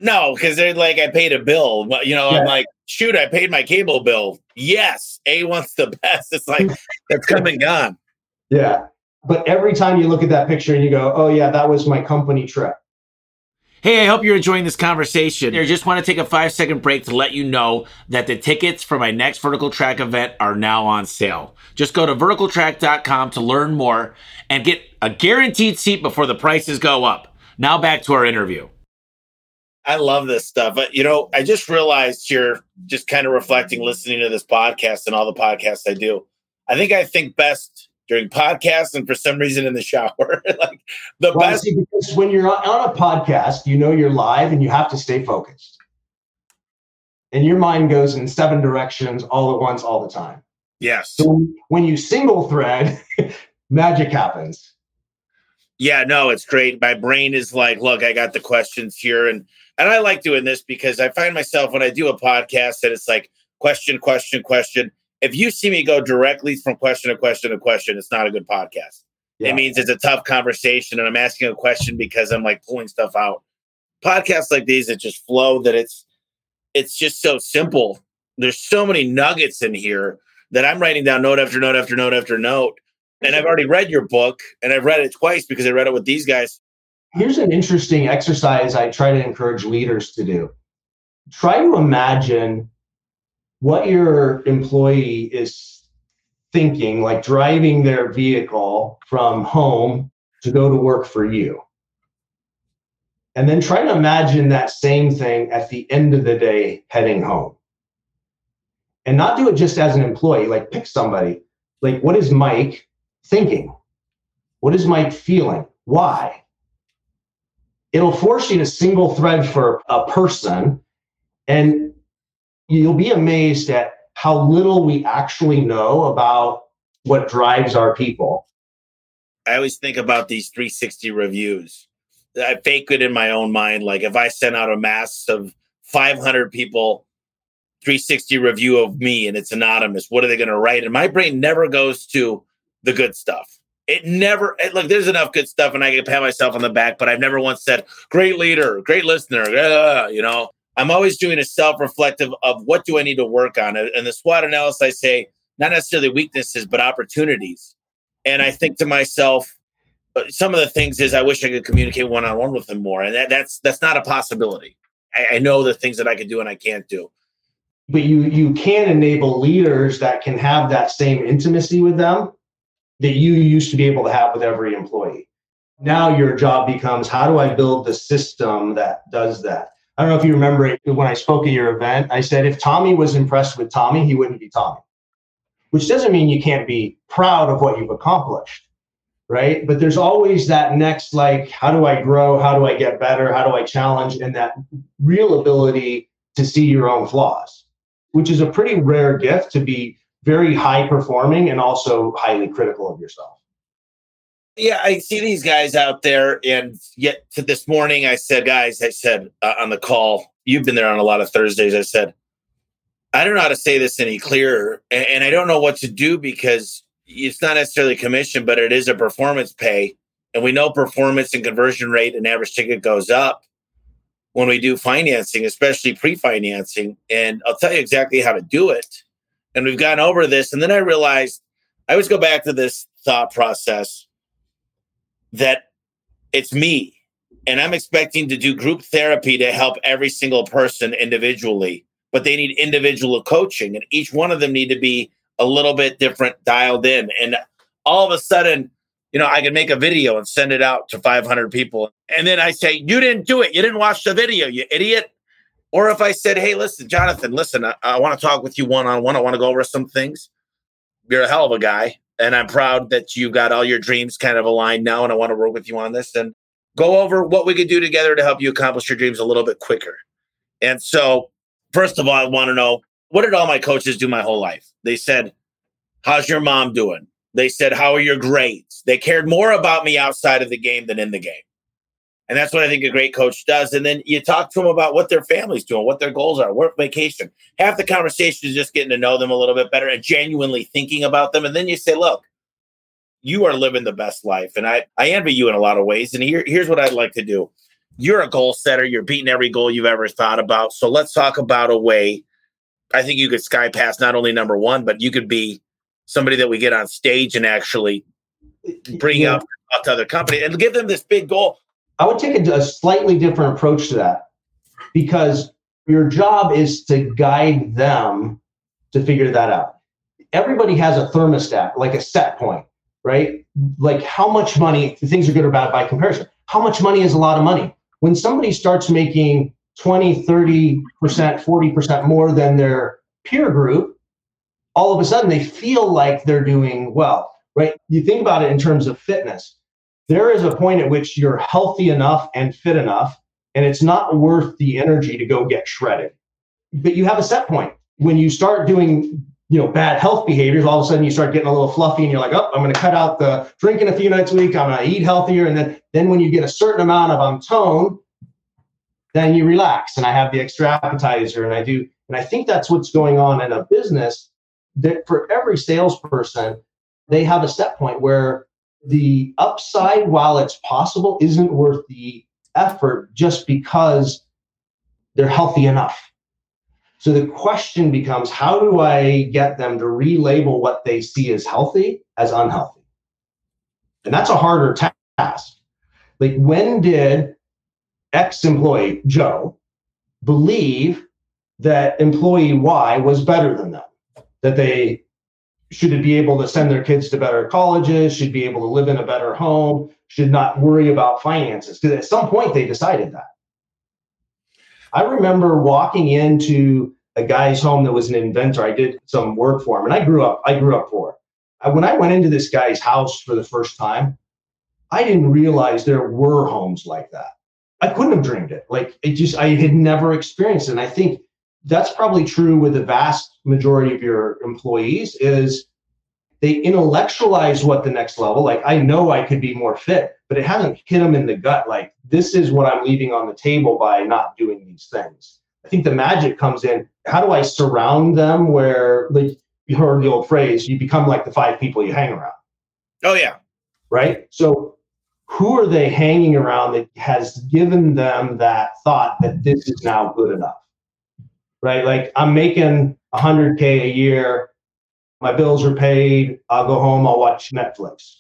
No, because they're like, I paid a bill. You know, yeah. I'm like, shoot, I paid my cable bill. Yes, A1's the *laughs* best. It's like, that's come and gone. Yeah. But every time you look at that picture and you go, oh, yeah, that was my company trip. Hey, I hope you're enjoying this conversation. I just want to take a five second break to let you know that the tickets for my next Vertical Track event are now on sale. Just go to verticaltrack.com to learn more and get a guaranteed seat before the prices go up. Now back to our interview. I love this stuff. But, you know, I just realized you're just kind of reflecting, listening to this podcast and all the podcasts I do. I think I think best during podcasts and for some reason in the shower. *laughs* like the well, best. See, because when you're on a podcast, you know you're live and you have to stay focused. And your mind goes in seven directions all at once, all the time. Yes. So when you single thread, *laughs* magic happens. Yeah, no, it's great. My brain is like, look, I got the questions here. And and I like doing this because I find myself when I do a podcast that it's like question, question, question. If you see me go directly from question to question to question, it's not a good podcast. Yeah. It means it's a tough conversation and I'm asking a question because I'm like pulling stuff out. Podcasts like these that just flow that it's it's just so simple. There's so many nuggets in here that I'm writing down note after note after note after note. And I've already read your book and I've read it twice because I read it with these guys. Here's an interesting exercise I try to encourage leaders to do. Try to imagine what your employee is thinking, like driving their vehicle from home to go to work for you. And then try to imagine that same thing at the end of the day heading home and not do it just as an employee. Like pick somebody. Like, what is Mike thinking? What is Mike feeling? Why? It'll force you to single thread for a person, and you'll be amazed at how little we actually know about what drives our people. I always think about these 360 reviews. I fake it in my own mind. Like if I sent out a mass of 500 people 360 review of me and it's anonymous. What are they going to write? And my brain never goes to the good stuff. It never, it, look, there's enough good stuff and I can pat myself on the back, but I've never once said, great leader, great listener. Uh, you know, I'm always doing a self reflective of what do I need to work on. And the SWOT analysis, I say, not necessarily weaknesses, but opportunities. And I think to myself, uh, some of the things is I wish I could communicate one on one with them more. And that, that's, that's not a possibility. I, I know the things that I can do and I can't do but you you can enable leaders that can have that same intimacy with them that you used to be able to have with every employee. Now your job becomes how do i build the system that does that? I don't know if you remember it, when i spoke at your event i said if tommy was impressed with tommy he wouldn't be tommy. Which doesn't mean you can't be proud of what you've accomplished right? But there's always that next like how do i grow? How do i get better? How do i challenge? And that real ability to see your own flaws which is a pretty rare gift to be very high performing and also highly critical of yourself. Yeah, I see these guys out there, and yet to this morning, I said, guys, I said uh, on the call, you've been there on a lot of Thursdays. I said, I don't know how to say this any clearer, and, and I don't know what to do because it's not necessarily commission, but it is a performance pay, and we know performance and conversion rate and average ticket goes up when we do financing, especially pre financing. And I'll tell you exactly how to do it. And we've gone over this. And then I realized I always go back to this thought process that it's me. And I'm expecting to do group therapy to help every single person individually, but they need individual coaching. And each one of them need to be a little bit different, dialed in. And all of a sudden, you know, I can make a video and send it out to 500 people. And then I say, you didn't do it. You didn't watch the video, you idiot. Or if I said, hey, listen, Jonathan, listen, I, I want to talk with you one on one. I want to go over some things. You're a hell of a guy. And I'm proud that you got all your dreams kind of aligned now. And I want to work with you on this and go over what we could do together to help you accomplish your dreams a little bit quicker. And so, first of all, I want to know what did all my coaches do my whole life? They said, How's your mom doing? They said, How are your grades? They cared more about me outside of the game than in the game. And that's what I think a great coach does. And then you talk to them about what their family's doing, what their goals are, work vacation. Half the conversation is just getting to know them a little bit better and genuinely thinking about them. And then you say, Look, you are living the best life. And I, I envy you in a lot of ways. And here, here's what I'd like to do. You're a goal setter. You're beating every goal you've ever thought about. So let's talk about a way. I think you could sky pass not only number one, but you could be somebody that we get on stage and actually bring yeah. up, up to other company and give them this big goal. I would take a, a slightly different approach to that because your job is to guide them to figure that out. Everybody has a thermostat, like a set point, right? Like how much money, things are good or bad by comparison. How much money is a lot of money? When somebody starts making 20, 30%, 40% more than their peer group, all of a sudden they feel like they're doing well, right? You think about it in terms of fitness. There is a point at which you're healthy enough and fit enough, and it's not worth the energy to go get shredded. But you have a set point. When you start doing you know, bad health behaviors, all of a sudden you start getting a little fluffy and you're like, oh, I'm going to cut out the drinking a few nights a week. I'm going to eat healthier. And then, then when you get a certain amount of I'm tone, then you relax. And I have the extra appetizer and I do. And I think that's what's going on in a business that for every salesperson, they have a set point where the upside, while it's possible, isn't worth the effort just because they're healthy enough. So the question becomes how do I get them to relabel what they see as healthy as unhealthy? And that's a harder task. Like, when did ex employee Joe believe that employee Y was better than them? That they should it be able to send their kids to better colleges, should be able to live in a better home, should not worry about finances. Because at some point they decided that. I remember walking into a guy's home that was an inventor. I did some work for him, and I grew up. I grew up poor. When I went into this guy's house for the first time, I didn't realize there were homes like that. I couldn't have dreamed it. Like it just, I had never experienced it. And I think that's probably true with the vast majority of your employees. Is they intellectualize what the next level like i know i could be more fit but it hasn't hit them in the gut like this is what i'm leaving on the table by not doing these things. I think the magic comes in how do i surround them where like you heard the old phrase you become like the five people you hang around. Oh yeah. Right? So who are they hanging around that has given them that thought that this is now good enough right like i'm making 100k a year my bills are paid. I'll go home. I'll watch Netflix.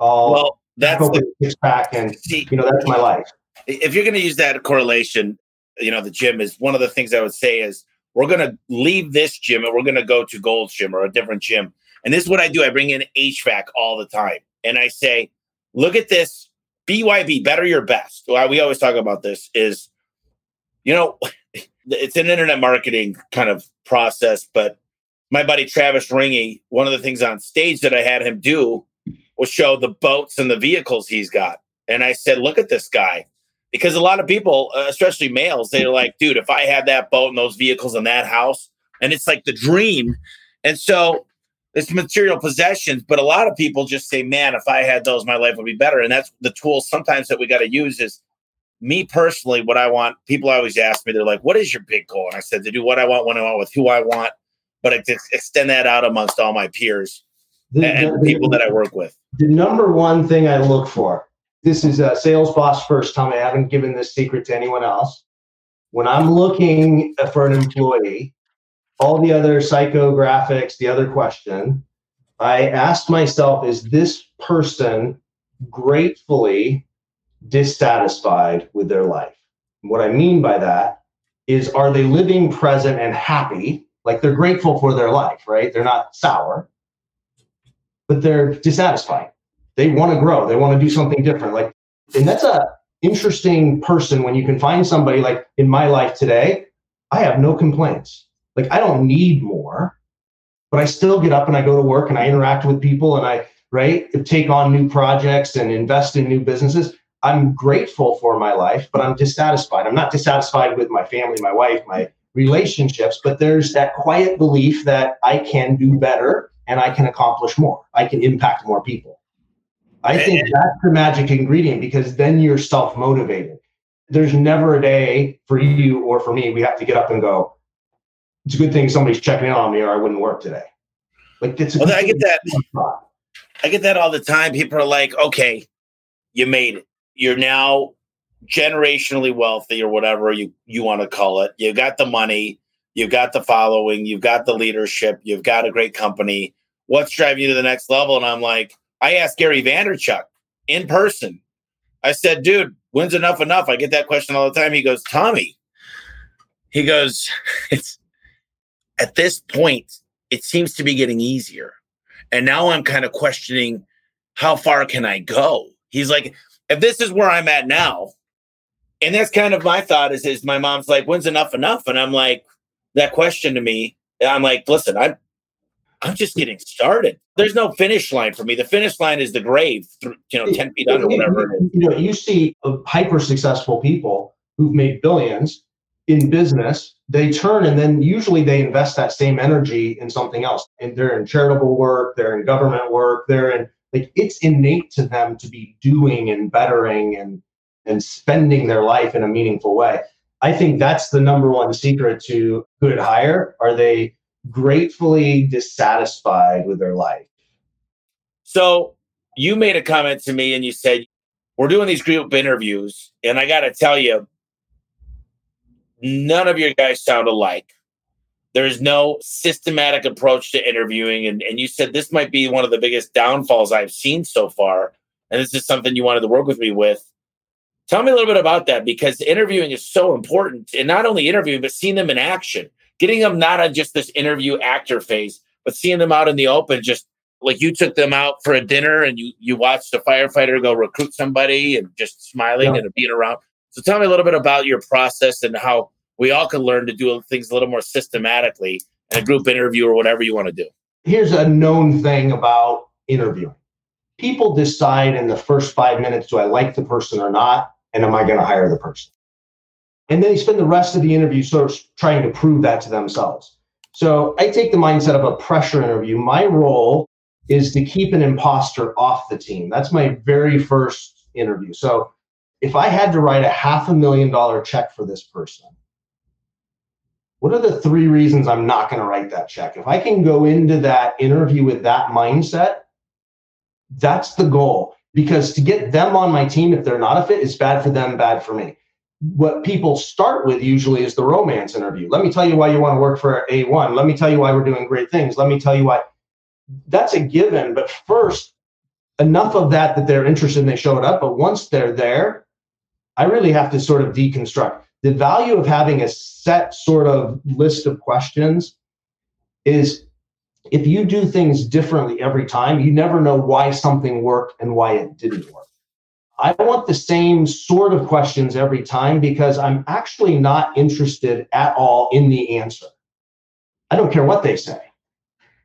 I'll well, that's the, six pack, and see, you know that's my life. If you're going to use that correlation, you know the gym is one of the things I would say is we're going to leave this gym and we're going to go to Gold's Gym or a different gym. And this is what I do. I bring in HVAC all the time, and I say, look at this. BYB, better your best. Why we always talk about this. Is you know, it's an internet marketing kind of process, but my buddy Travis Ringy, one of the things on stage that I had him do was show the boats and the vehicles he's got. And I said, look at this guy. Because a lot of people, uh, especially males, they're like, dude, if I had that boat and those vehicles and that house, and it's like the dream. And so it's material possessions, but a lot of people just say, man, if I had those, my life would be better. And that's the tool sometimes that we got to use is me personally, what I want. People always ask me, they're like, what is your big goal? And I said, to do what I want, when I want, with who I want but extend that out amongst all my peers the, and the, people that I work with. The number one thing I look for this is a sales boss first time. I haven't given this secret to anyone else. When I'm looking for an employee, all the other psychographics, the other question, I ask myself, is this person gratefully dissatisfied with their life? What I mean by that is, are they living present and happy? Like they're grateful for their life, right? They're not sour, but they're dissatisfied. They want to grow. They want to do something different. Like, and that's a interesting person when you can find somebody like in my life today. I have no complaints. Like I don't need more, but I still get up and I go to work and I interact with people and I right take on new projects and invest in new businesses. I'm grateful for my life, but I'm dissatisfied. I'm not dissatisfied with my family, my wife, my relationships, but there's that quiet belief that I can do better and I can accomplish more. I can impact more people. I think that's the magic ingredient because then you're self motivated. There's never a day for you or for me, we have to get up and go, it's a good thing somebody's checking in on me or I wouldn't work today. Like, it's well, I get that. I get that all the time. People are like, okay, you made it. You're now generationally wealthy or whatever you, you want to call it. You've got the money, you've got the following, you've got the leadership, you've got a great company. What's driving you to the next level? And I'm like, I asked Gary Vaynerchuk in person. I said, dude, when's enough enough? I get that question all the time. He goes, Tommy, he goes, *laughs* it's at this point, it seems to be getting easier. And now I'm kind of questioning how far can I go? He's like, if this is where I'm at now, and that's kind of my thought is is my mom's like when's enough enough? And i'm like that question to me i'm like listen i'm i'm just getting started. There's no finish line for me. The finish line is the grave you know 10 feet under whatever you know you see hyper successful people who've made billions in business, they turn and then usually they invest that same energy in something else. And they're in charitable work, they're in government work, they're in like it's innate to them to be doing and bettering and and spending their life in a meaningful way. I think that's the number one secret to good hire. Are they gratefully dissatisfied with their life? So you made a comment to me and you said, We're doing these group interviews. And I got to tell you, none of your guys sound alike. There's no systematic approach to interviewing. And, and you said this might be one of the biggest downfalls I've seen so far. And this is something you wanted to work with me with. Tell me a little bit about that because interviewing is so important. And not only interviewing, but seeing them in action, getting them not on just this interview actor phase, but seeing them out in the open, just like you took them out for a dinner and you you watched a firefighter go recruit somebody and just smiling yeah. and being around. So tell me a little bit about your process and how we all can learn to do things a little more systematically in a group interview or whatever you want to do. Here's a known thing about interviewing. People decide in the first five minutes, do I like the person or not? And am I going to hire the person? And then they spend the rest of the interview sort of trying to prove that to themselves. So I take the mindset of a pressure interview. My role is to keep an imposter off the team. That's my very first interview. So if I had to write a half a million dollar check for this person, what are the three reasons I'm not going to write that check? If I can go into that interview with that mindset, that's the goal. Because to get them on my team, if they're not a fit, it's bad for them, bad for me. What people start with usually is the romance interview. Let me tell you why you want to work for A1. Let me tell you why we're doing great things. Let me tell you why. That's a given. But first, enough of that that they're interested and they showed up. But once they're there, I really have to sort of deconstruct the value of having a set sort of list of questions is if you do things differently every time, you never know why something worked and why it didn't work. I want the same sort of questions every time because I'm actually not interested at all in the answer. I don't care what they say.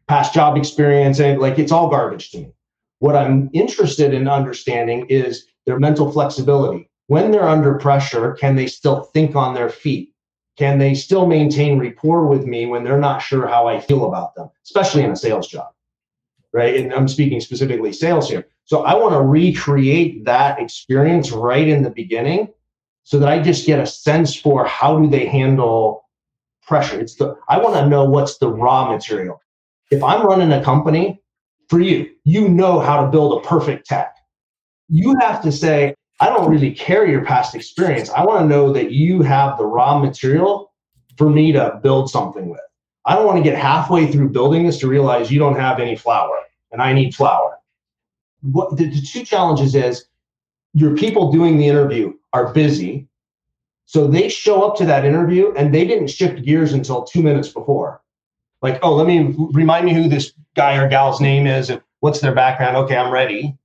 Past job experience, and like it's all garbage to me. What I'm interested in understanding is their mental flexibility, when they're under pressure, can they still think on their feet? Can they still maintain rapport with me when they're not sure how I feel about them, especially in a sales job? Right. And I'm speaking specifically sales here. So I want to recreate that experience right in the beginning so that I just get a sense for how do they handle pressure. It's the I want to know what's the raw material. If I'm running a company for you, you know how to build a perfect tech. You have to say, I don't really care your past experience. I want to know that you have the raw material for me to build something with. I don't want to get halfway through building this to realize you don't have any flour and I need flour. What the, the two challenges is your people doing the interview are busy. So they show up to that interview and they didn't shift gears until two minutes before. Like, oh, let me remind me who this guy or gal's name is and what's their background. Okay, I'm ready.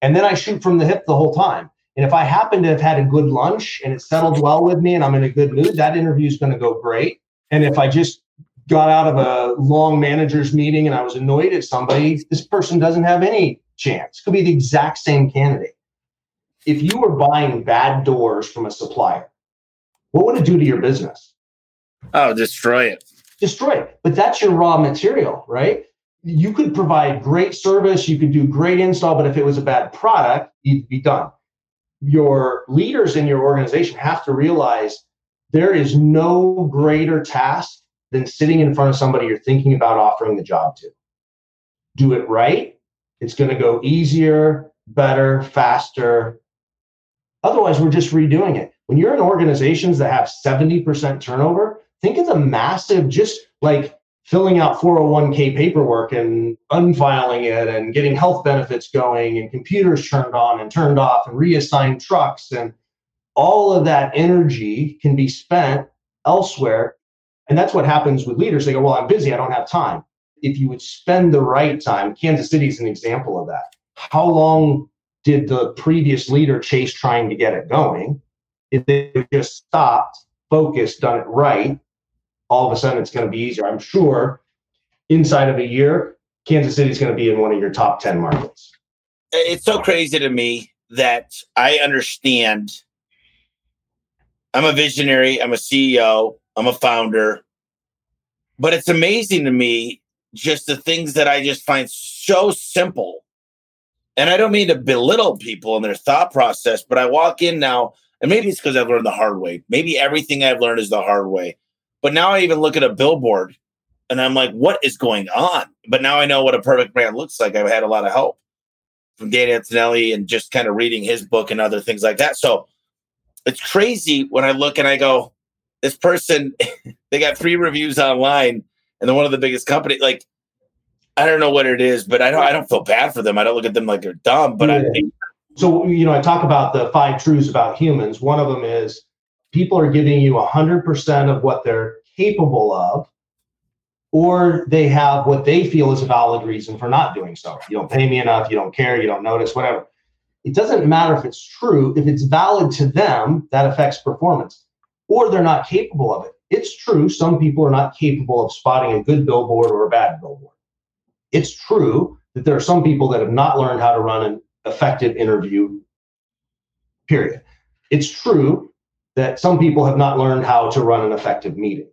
And then I shoot from the hip the whole time. And if I happen to have had a good lunch and it settled well with me and I'm in a good mood, that interview is going to go great. And if I just got out of a long manager's meeting and I was annoyed at somebody, this person doesn't have any chance. Could be the exact same candidate. If you were buying bad doors from a supplier, what would it do to your business? Oh, destroy it. Destroy it. But that's your raw material, right? you could provide great service, you could do great install, but if it was a bad product, you'd be done. Your leaders in your organization have to realize there is no greater task than sitting in front of somebody you're thinking about offering the job to. Do it right. It's going to go easier, better, faster. Otherwise, we're just redoing it. When you're in organizations that have 70% turnover, think of the massive, just like filling out 401k paperwork and unfiling it and getting health benefits going and computers turned on and turned off and reassigned trucks and all of that energy can be spent elsewhere. And that's what happens with leaders. They go well i'm busy. I don't have time. If you would spend the right time kansas city is an example of that. How long did the previous leader chase trying to get it going? If they just stopped focused done it right all of a sudden it's going to be easier. I'm sure inside of a year, Kansas City is going to be in one of your top 10 markets. It's so crazy to me that I understand I'm a visionary, I'm a CEO, I'm a founder. But it's amazing to me just the things that I just find so simple. And I don't mean to belittle people and their thought process, but I walk in now, and maybe it's because I've learned the hard way. Maybe everything I've learned is the hard way. But now I even look at a billboard and I'm like, what is going on? But now I know what a perfect brand looks like. I've had a lot of help from Dan Antonelli and just kind of reading his book and other things like that. So it's crazy when I look and I go, this person, *laughs* they got three reviews online and they're one of the biggest companies. Like, I don't know what it is, but I don't I don't feel bad for them. I don't look at them like they're dumb, but yeah. I think so you know, I talk about the five truths about humans. One of them is people are giving you 100% of what they're capable of or they have what they feel is a valid reason for not doing so. You don't pay me enough, you don't care, you don't notice, whatever. It doesn't matter if it's true. If it's valid to them, that affects performance, or they're not capable of it. It's true, some people are not capable of spotting a good billboard or a bad billboard. It's true that there are some people that have not learned how to run an effective interview, period. It's true that some people have not learned how to run an effective meeting.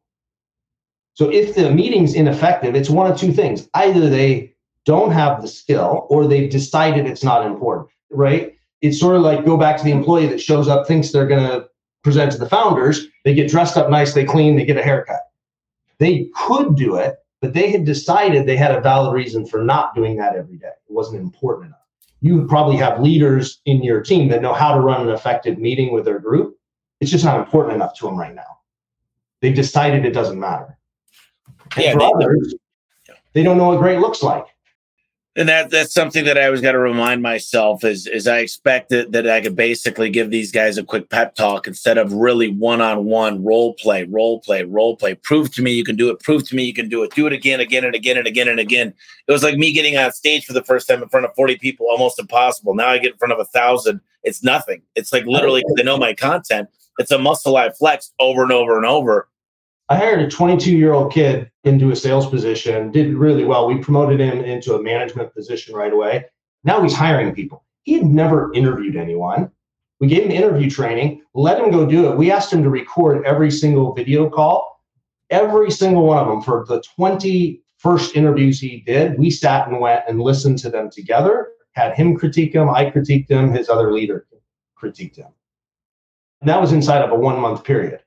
So if the meeting's ineffective, it's one of two things. Either they don't have the skill or they've decided it's not important, right? It's sort of like go back to the employee that shows up, thinks they're going to present to the founders. They get dressed up nice, they clean, they get a haircut. They could do it, but they had decided they had a valid reason for not doing that every day. It wasn't important enough. You probably have leaders in your team that know how to run an effective meeting with their group. It's just not important enough to them right now. They've decided it doesn't matter. And yeah, for they, others, they don't know what great looks like. And that that's something that I always got to remind myself is is I expect that, that I could basically give these guys a quick pep talk instead of really one on one role play, role play, role play. Prove to me you can do it. Prove to me you can do it. Do it again, again and again and again and again. It was like me getting on stage for the first time in front of forty people, almost impossible. Now I get in front of a thousand. It's nothing. It's like literally because I know my content. It's a muscle I flexed over and over and over I hired a 22 year old kid into a sales position, did really well. We promoted him into a management position right away. Now he's hiring people. He had never interviewed anyone. We gave him interview training, let him go do it. We asked him to record every single video call, every single one of them for the 20 first interviews he did. We sat and went and listened to them together, had him critique them, I critiqued him, his other leader critiqued him. That was inside of a one month period.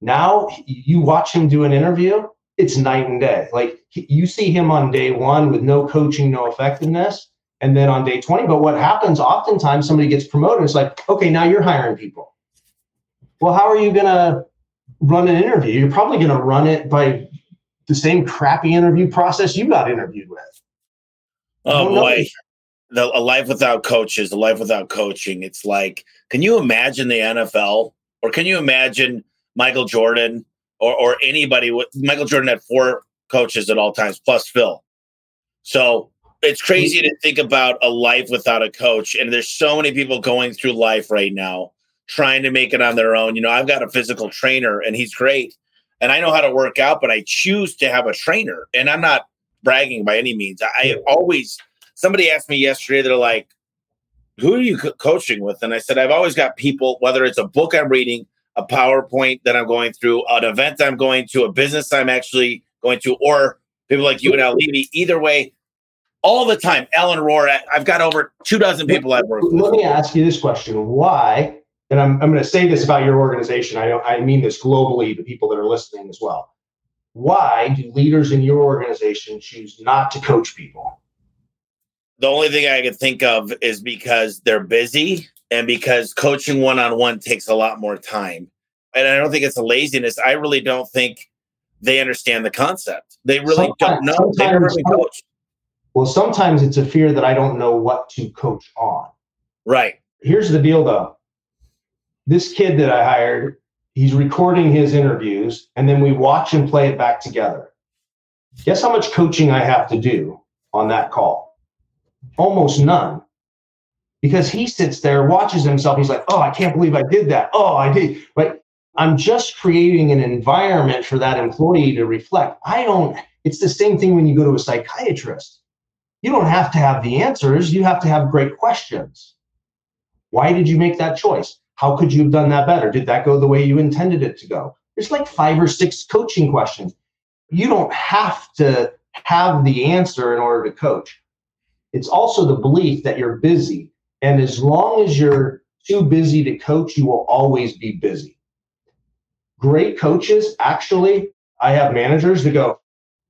Now you watch him do an interview, it's night and day. Like you see him on day one with no coaching, no effectiveness, and then on day 20. But what happens oftentimes somebody gets promoted, it's like, okay, now you're hiring people. Well, how are you gonna run an interview? You're probably gonna run it by the same crappy interview process you got interviewed with. Oh boy. The, a life without coaches, a life without coaching. It's like, can you imagine the NFL or can you imagine Michael Jordan or, or anybody. With, Michael Jordan had four coaches at all times, plus Phil. So it's crazy to think about a life without a coach. And there's so many people going through life right now trying to make it on their own. You know, I've got a physical trainer and he's great. And I know how to work out, but I choose to have a trainer. And I'm not bragging by any means. I always, somebody asked me yesterday, they're like, who are you co- coaching with? And I said, I've always got people, whether it's a book I'm reading, a PowerPoint that I'm going through, an event I'm going to, a business I'm actually going to, or people like you and Al Levi. Either way, all the time, Alan Rohr, I've got over two dozen people I've worked with. Let me ask you this question. Why, and I'm, I'm going to say this about your organization, I, I mean this globally to people that are listening as well. Why do leaders in your organization choose not to coach people? The only thing I can think of is because they're busy and because coaching one on one takes a lot more time. And I don't think it's a laziness. I really don't think they understand the concept. They really sometimes, don't know. They never coach. Well, sometimes it's a fear that I don't know what to coach on. Right. Here's the deal though. This kid that I hired, he's recording his interviews and then we watch and play it back together. Guess how much coaching I have to do on that call? Almost none because he sits there, watches himself. He's like, oh, I can't believe I did that. Oh, I did. Right. I'm just creating an environment for that employee to reflect. I don't, it's the same thing when you go to a psychiatrist. You don't have to have the answers, you have to have great questions. Why did you make that choice? How could you have done that better? Did that go the way you intended it to go? There's like five or six coaching questions. You don't have to have the answer in order to coach. It's also the belief that you're busy. And as long as you're too busy to coach, you will always be busy. Great coaches, actually, I have managers that go,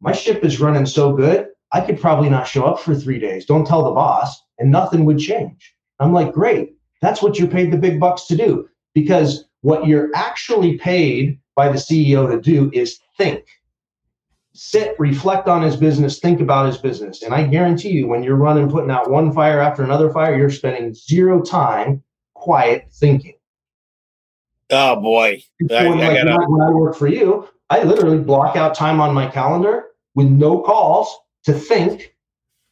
My ship is running so good, I could probably not show up for three days. Don't tell the boss, and nothing would change. I'm like, Great. That's what you're paid the big bucks to do. Because what you're actually paid by the CEO to do is think sit, reflect on his business, think about his business. And I guarantee you, when you're running, putting out one fire after another fire, you're spending zero time quiet thinking. Oh boy. I, when, I gotta... when I work for you, I literally block out time on my calendar with no calls to think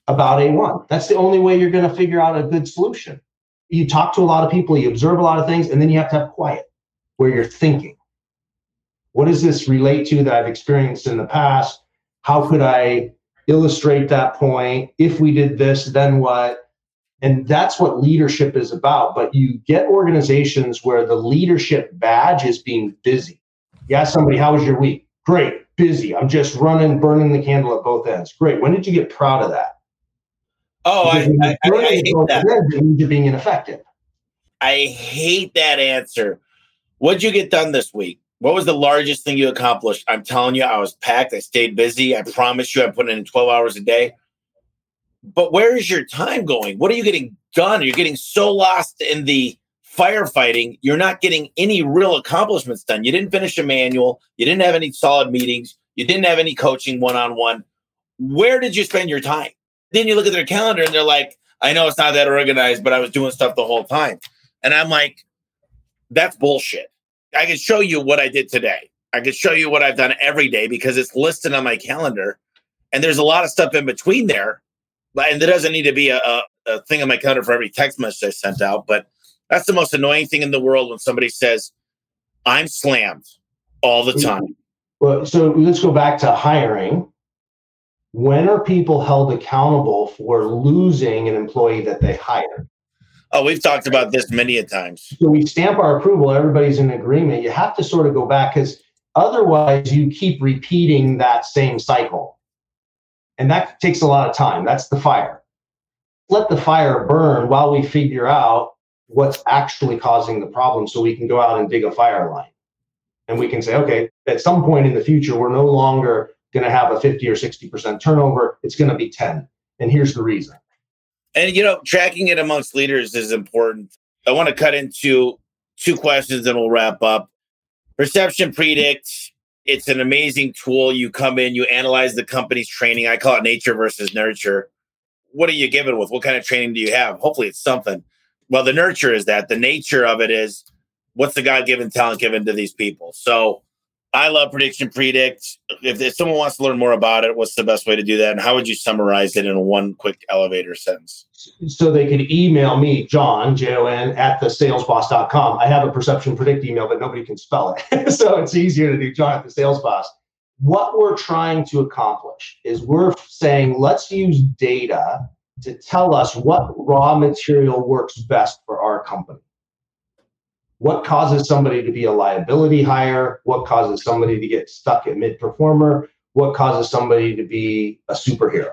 about A1. That's the only way you're going to figure out a good solution. You talk to a lot of people, you observe a lot of things, and then you have to have quiet where you're thinking what does this relate to that I've experienced in the past? How could I illustrate that point? If we did this, then what? And that's what leadership is about. But you get organizations where the leadership badge is being busy. You ask somebody, How was your week? Great, busy. I'm just running, burning the candle at both ends. Great. When did you get proud of that? Oh, I, I, I, I hate that. You're being ineffective. I hate that answer. What'd you get done this week? What was the largest thing you accomplished? I'm telling you, I was packed. I stayed busy. I promise you, I put in 12 hours a day. But where is your time going? What are you getting done? You're getting so lost in the firefighting, you're not getting any real accomplishments done. You didn't finish a manual. You didn't have any solid meetings. You didn't have any coaching one on one. Where did you spend your time? Then you look at their calendar and they're like, I know it's not that organized, but I was doing stuff the whole time. And I'm like, that's bullshit. I can show you what I did today. I can show you what I've done every day because it's listed on my calendar. And there's a lot of stuff in between there. And there doesn't need to be a, a, a thing on my calendar for every text message I sent out. But that's the most annoying thing in the world when somebody says, I'm slammed all the time. Well, so let's go back to hiring. When are people held accountable for losing an employee that they hired? Oh, we've talked about this many a times. So we stamp our approval, everybody's in agreement. You have to sort of go back because otherwise you keep repeating that same cycle. And that takes a lot of time. That's the fire. Let the fire burn while we figure out what's actually causing the problem so we can go out and dig a fire line. And we can say, okay, at some point in the future, we're no longer going to have a 50 or 60% turnover. It's going to be 10. And here's the reason. And you know, tracking it amongst leaders is important. I want to cut into two questions and we'll wrap up. PerceptionPredict, it's an amazing tool. You come in, you analyze the company's training. I call it nature versus nurture. What are you given with? What kind of training do you have? Hopefully it's something. Well, the nurture is that. The nature of it is what's the God given talent given to these people? So I love PerceptionPredict. If, if, someone wants to learn more about it, what's the best way to do that? And how would you summarize it in one quick elevator sentence? So they could email me, John, J O N, at the salesboss.com. I have a PerceptionPredict email, but nobody can spell it. *laughs* so it's easier to do John at the salesboss. What we're trying to accomplish is we're saying let's use data to tell us what raw material works best for our company what causes somebody to be a liability hire, what causes somebody to get stuck at mid performer, what causes somebody to be a superhero.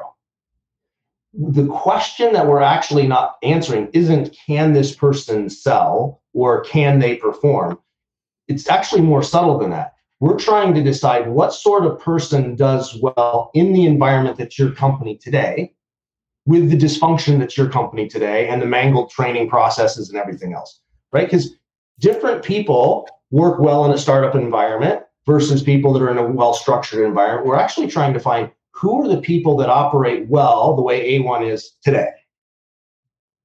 The question that we're actually not answering isn't can this person sell or can they perform? It's actually more subtle than that. We're trying to decide what sort of person does well in the environment that's your company today, with the dysfunction that's your company today, and the mangled training processes and everything else, right? Because different people work well in a startup environment versus people that are in a well structured environment. We're actually trying to find who are the people that operate well the way A1 is today.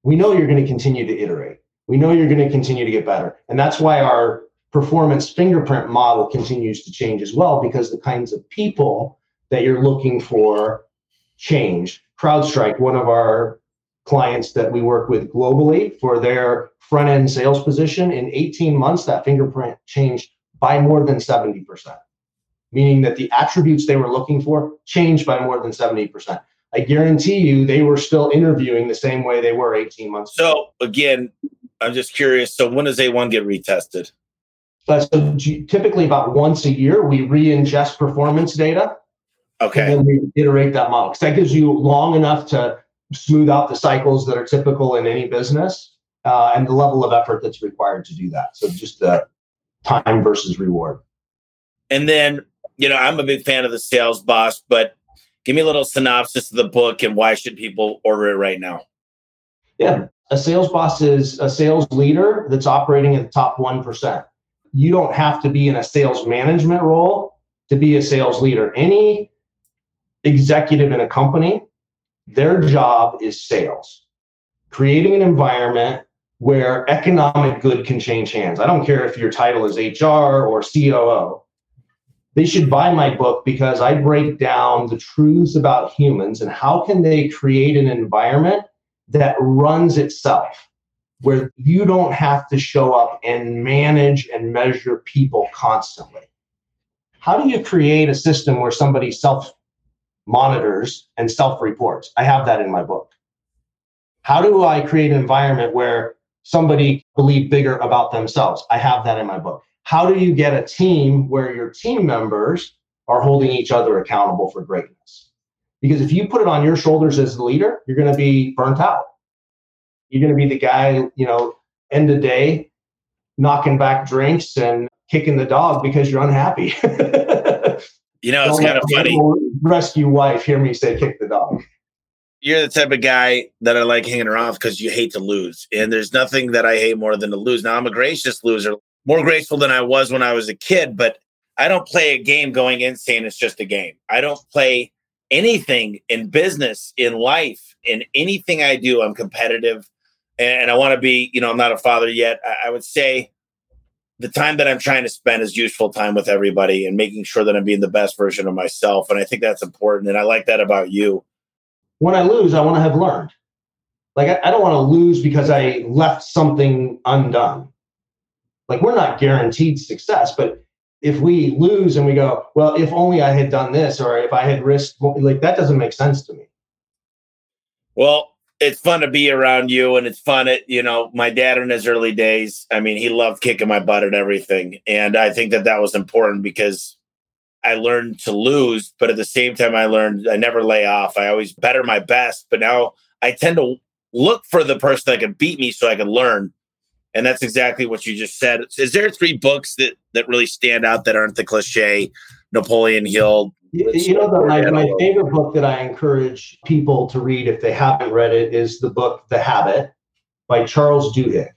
We know you're going to continue to iterate. We know you're going to continue to get better. And that's why our performance fingerprint model continues to change as well, because the kinds of people that you're looking for change. CrowdStrike, one of our clients that we work with globally for their front end sales position, in 18 months, that fingerprint changed by more than 70%, meaning that the attributes they were looking for changed by more than 70%. I guarantee you they were still interviewing the same way they were 18 months ago. So, again, I'm just curious. So when does A1 get retested? Uh, so typically about once a year, we re-ingest performance data. Okay. And then we iterate that model because that gives you long enough to smooth out the cycles that are typical in any business uh, and the level of effort that's required to do that. So just the time versus reward. And then, you know, I'm a big fan of the sales boss, but give me a little synopsis of the book and why should people order it right now? Yeah. A sales boss is a sales leader that's operating in the top 1%. You don't have to be in a sales management role to be a sales leader. Any executive in a company, their job is sales, creating an environment where economic good can change hands. I don't care if your title is HR or COO. They should buy my book because I break down the truths about humans and how can they create an environment that runs itself where you don't have to show up and manage and measure people constantly. How do you create a system where somebody self monitors and self reports? I have that in my book. How do I create an environment where somebody believe bigger about themselves? I have that in my book. How do you get a team where your team members are holding each other accountable for greatness? Because if you put it on your shoulders as the leader, you're going to be burnt out. You're going to be the guy, you know, end of day, knocking back drinks and kicking the dog because you're unhappy. *laughs* you know, it's kind of funny. Rescue wife, hear me say, kick the dog. You're the type of guy that I like hanging around because you hate to lose. And there's nothing that I hate more than to lose. Now, I'm a gracious loser, more graceful than I was when I was a kid, but I don't play a game going in saying it's just a game. I don't play anything in business, in life, in anything I do, I'm competitive and I want to be, you know, I'm not a father yet. I, I, would say the time that I'm trying to spend is useful time with everybody and making sure that I'm being the best version of myself. And I think that's important. And I like that about you. When I lose, I want to have learned. Like, I, I don't want to lose because I left something undone. Like, we're not guaranteed success, but if we lose and we go, well, if only I had done this or if I had risked, like that doesn't make sense to me. Well, it's fun to be around you and it's fun at, you know, my dad in his early days, I mean, he loved kicking my butt and everything. And I think that that was important because I learned to lose, but at the same time, I learned I never lay off. I always better my best, but now I tend to look for the person that can beat me so I can learn and that's exactly what you just said. Is there three books that that really stand out that aren't the cliche Napoleon Hill? You know, the, my, my favorite book that I encourage people to read if they haven't read it is the book The Habit by Charles Duhigg.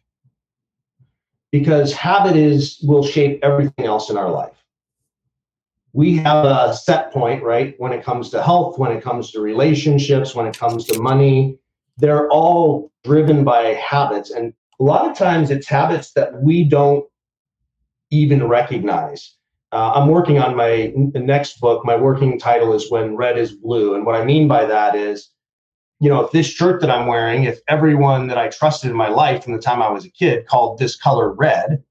Because habit is will shape everything else in our life. We have a set point, right? When it comes to health, when it comes to relationships, when it comes to money, they're all driven by habits. And a lot of times it's habits that we don't even recognize. Uh, I'm working on my next book. My working title is When Red is Blue. And what I mean by that is, you know, if this shirt that I'm wearing, if everyone that I trusted in my life from the time I was a kid called this color red,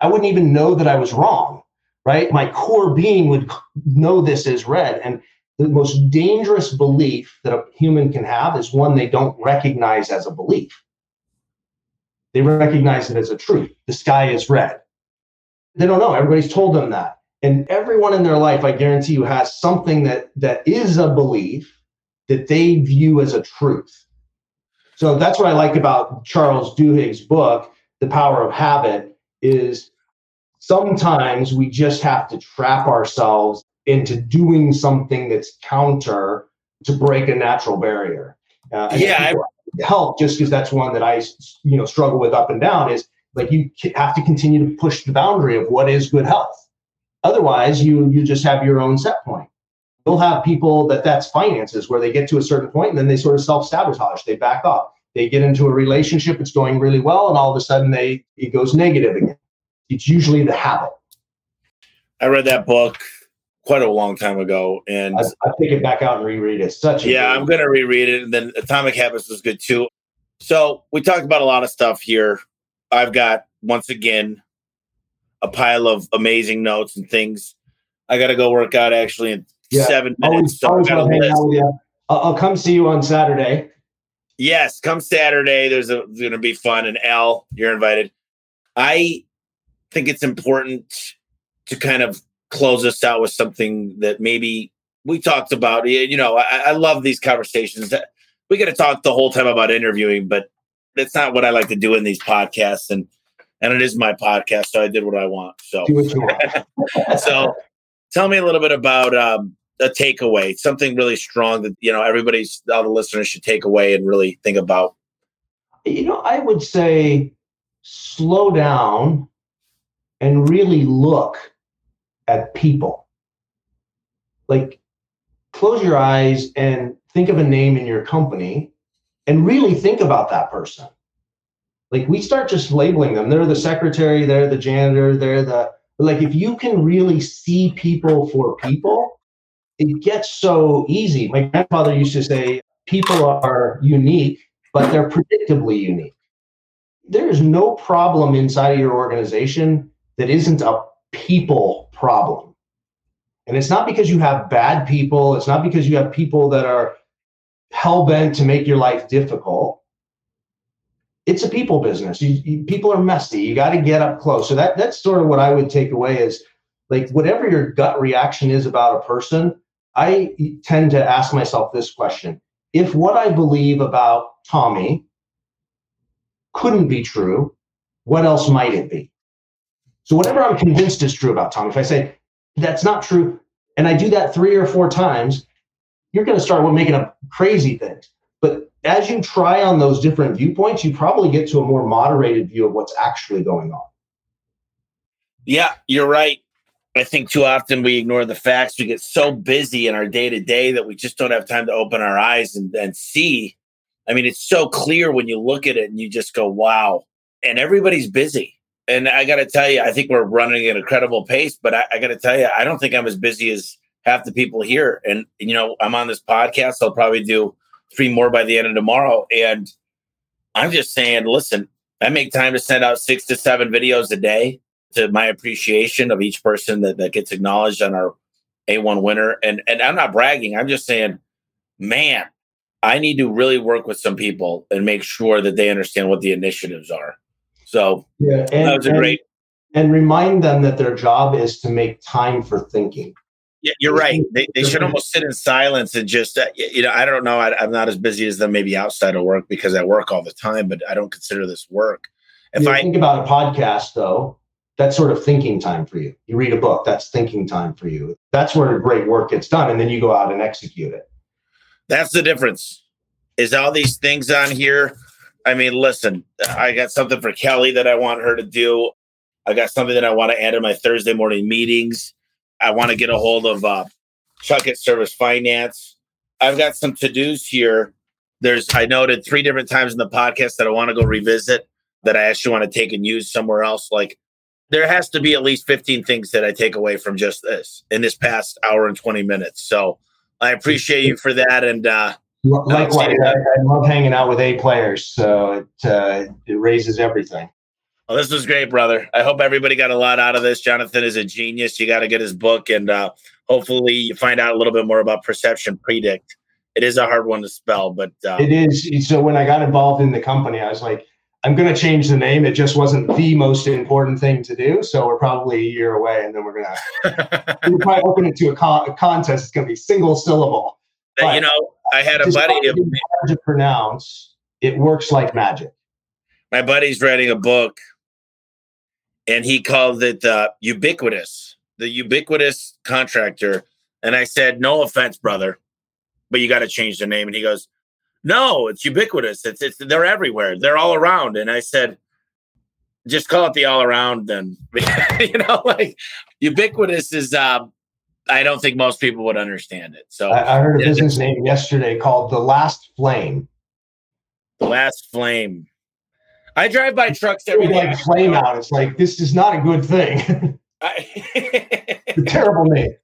I wouldn't even know that I was wrong, right? My core being would know this is red. And the most dangerous belief that a human can have is one they don't recognize as a belief. They recognize it as a truth. The sky is red. They don't know. Everybody's told them that. And everyone in their life, I guarantee you, has something that that is a belief that they view as a truth. So that's what I like about Charles Duhigg's book, The Power of Habit, is sometimes we just have to trap ourselves into doing something that's counter to break a natural barrier. Uh, yeah, help just because that's one that I you know struggle with up and down is like you have to continue to push the boundary of what is good health. Otherwise, you you just have your own set point. You'll have people that that's finances where they get to a certain point and then they sort of self sabotage. They back off. They get into a relationship, it's going really well, and all of a sudden they it goes negative again. It's usually the habit. I read that book quite a long time ago, and I, I pick it back out and reread it. Such yeah, I'm going to reread it, and then Atomic Habits was good too. So we talked about a lot of stuff here. I've got once again a pile of amazing notes and things. I got to go work out actually in yeah. seven minutes. Always, so always I'll, I'll come see you on Saturday. Yes, come Saturday. There's going to be fun, and Al, you're invited. I think it's important to kind of close us out with something that maybe we talked about. You know, I, I love these conversations. We got to talk the whole time about interviewing, but that's not what I like to do in these podcasts. And and it is my podcast, so I did what I want. So, want. *laughs* so tell me a little bit about um, a takeaway, something really strong that you know everybody's all the listeners should take away and really think about? You know, I would say slow down and really look at people. Like close your eyes and think of a name in your company and really think about that person. Like we start just labeling them. They're the secretary, they're the janitor, they're the like if you can really see people for people, it gets so easy. My grandfather used to say, people are unique, but they're predictably unique. There is no problem inside of your organization that isn't a people problem. And it's not because you have bad people, it's not because you have people that are hell bent to make your life difficult. It's a people business. You, you, people are messy. You got to get up close. So that that's sort of what I would take away is like whatever your gut reaction is about a person, I tend to ask myself this question if what I believe about Tommy couldn't be true, what else might it be? So, whatever I'm convinced is true about Tommy, if I say that's not true, and I do that three or four times, you're going to start making up crazy things. But as you try on those different viewpoints, you probably get to a more moderated view of what's actually going on. Yeah, you're right. I think too often we ignore the facts. We get so busy in our day to day that we just don't have time to open our eyes and, and see. I mean, it's so clear when you look at it and you just go, wow. And everybody's busy. And I got to tell you, I think we're running at a credible pace, but I, I got to tell you, I don't think I'm as busy as half the people here. And, you know, I'm on this podcast. I'll probably do three more by the end of tomorrow. And I'm just saying, listen, I make time to send out six to seven videos a day to my appreciation of each person that, that gets acknowledged on our A1 winner. And and I'm not bragging. I'm just saying, man, I need to really work with some people and make sure that they understand what the initiatives are. So yeah, and, that was a great and remind them that their job is to make time for thinking. Yeah, you're right. They, they should almost sit in silence and just, uh, you know, I don't know. I, am not as busy as them maybe outside of work because I work all the time, but I don't consider this work. If I think about a podcast, though, that's sort of thinking time for you. You read a book, that's thinking time for you. That's where great work gets done. And then you go out and execute it. That's the difference. Is all these things on here? I mean, listen, I got something for Kelly that I want her to do. I got something that I want to add in my Thursday morning meetings. I want to get a hold of uh, Chuck at Service Finance. I've got some to dos here. There's, I noted three different times in the podcast that I want to go revisit that I actually want to take and use somewhere else. Like there has to be at least 15 things that I take away from just this in this past hour and 20 minutes. So I appreciate you for that. And uh, likewise, I, I, love hanging out with A players. So it, uh, it raises everything. Well, this was great, brother. I hope everybody got a lot out of this. Jonathan is a genius. You got to get his book, and uh, hopefully, you find out a little bit more about PerceptionPredict. It is a hard one to spell, but uh, it is. So when I got involved in the company, I was like, I'm going to change the name. It just wasn't the most important thing to do. So we're probably a year away, and then we're going *laughs* to we're probably open it to a, con- a contest. It's going to be single syllable. But you know, I had a buddy hard to pronounce. It works like magic. My buddy's writing a book, and he called it uh, ubiquitous, the ubiquitous contractor. And I said, "No offense, brother, but you got to change the name." And he goes, no, it's ubiquitous. It's it's they're everywhere. They're all around. And I said, just call it the all around then. *laughs* you know, like ubiquitous is um I don't think most people would understand it. So I, I heard a business name yesterday called the last flame. The last flame. I drive by trucks every day. Like flame out. It's like this is not a good thing. *laughs* *laughs* a terrible name.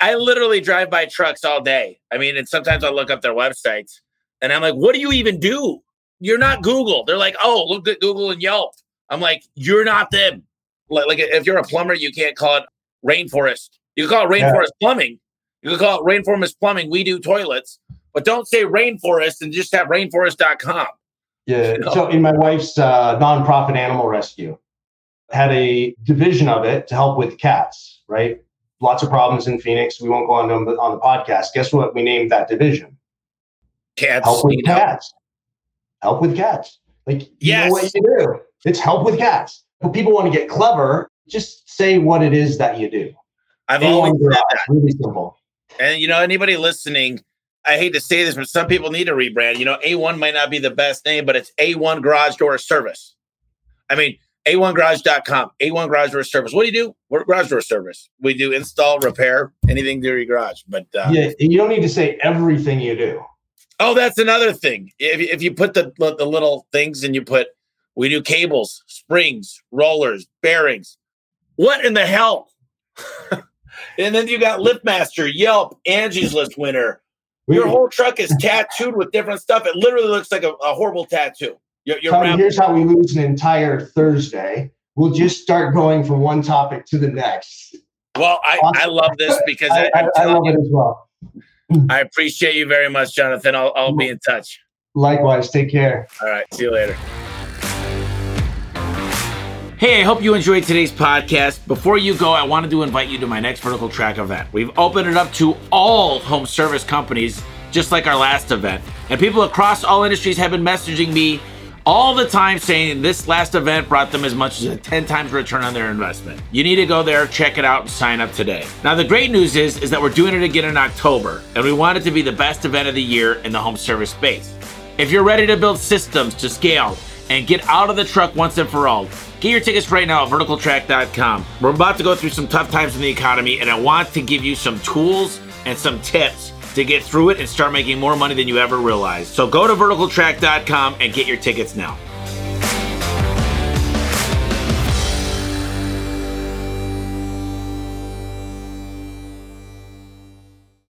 I literally drive by trucks all day. I mean, and sometimes I look up their websites and I'm like, what do you even do? You're not Google. They're like, oh, look at Google and Yelp. I'm like, you're not them. Like, like if you're a plumber, you can't call it rainforest. You can call it rainforest yeah. plumbing. You can call it rainforest plumbing. We do toilets. but don't say rainforest and just have rainforest.com. Yeah. *laughs* So in my wife's uh, nonprofit animal rescue, had a division of it to help with cats, right? Lots of problems in Phoenix. We won't go on them on the podcast. Guess what? We named that division. Cats. Help with cats. Know. Help with cats. Like, you know what you do. It's help with cats. But people want to get clever. Just say what it is that you do. I've always said that. Really simple. And you know, anybody listening, I hate to say this, but some people need a rebrand. You know, A1 might not be the best name, but it's A1 Garage Door Service. I mean, A1Garage.com, A1 Garage Door Service. What do you do? We're garage door service. We do install, repair, anything to your garage. But uh, yeah, you don't need to say everything you do. Oh, that's another thing. If, if you put the the little things and you put, we do cables, springs, rollers, bearings. What in the hell? *laughs* and then you got LiftMaster, Yelp, Angie's List winner. Your whole truck is tattooed with different stuff. It literally looks like a, a horrible tattoo. You're, you're Tommy, here's how we lose an entire Thursday. We'll just start going from one topic to the next. Well, I, awesome. I love this because I, I, I love you, it as well. I appreciate you very much, Jonathan. I'll, I'll be in touch. Likewise. Take care. All right. See you later. Hey, I hope you enjoyed today's podcast. Before you go, I wanted to invite you to my next Vertical Track event. We've opened it up to all home service companies, just like our last event. And people across all industries have been messaging me all the time saying this last event brought them as much as a 10 times return on their investment. You need to go there, check it out, and sign up today. Now, the great news is, is that we're doing it again in October, and we want it to be the best event of the year in the home service space. If you're ready to build systems to scale and get out of the truck once and for all, Get your tickets right now at verticaltrack.com. We're about to go through some tough times in the economy, and I want to give you some tools and some tips to get through it and start making more money than you ever realized. So go to verticaltrack.com and get your tickets now.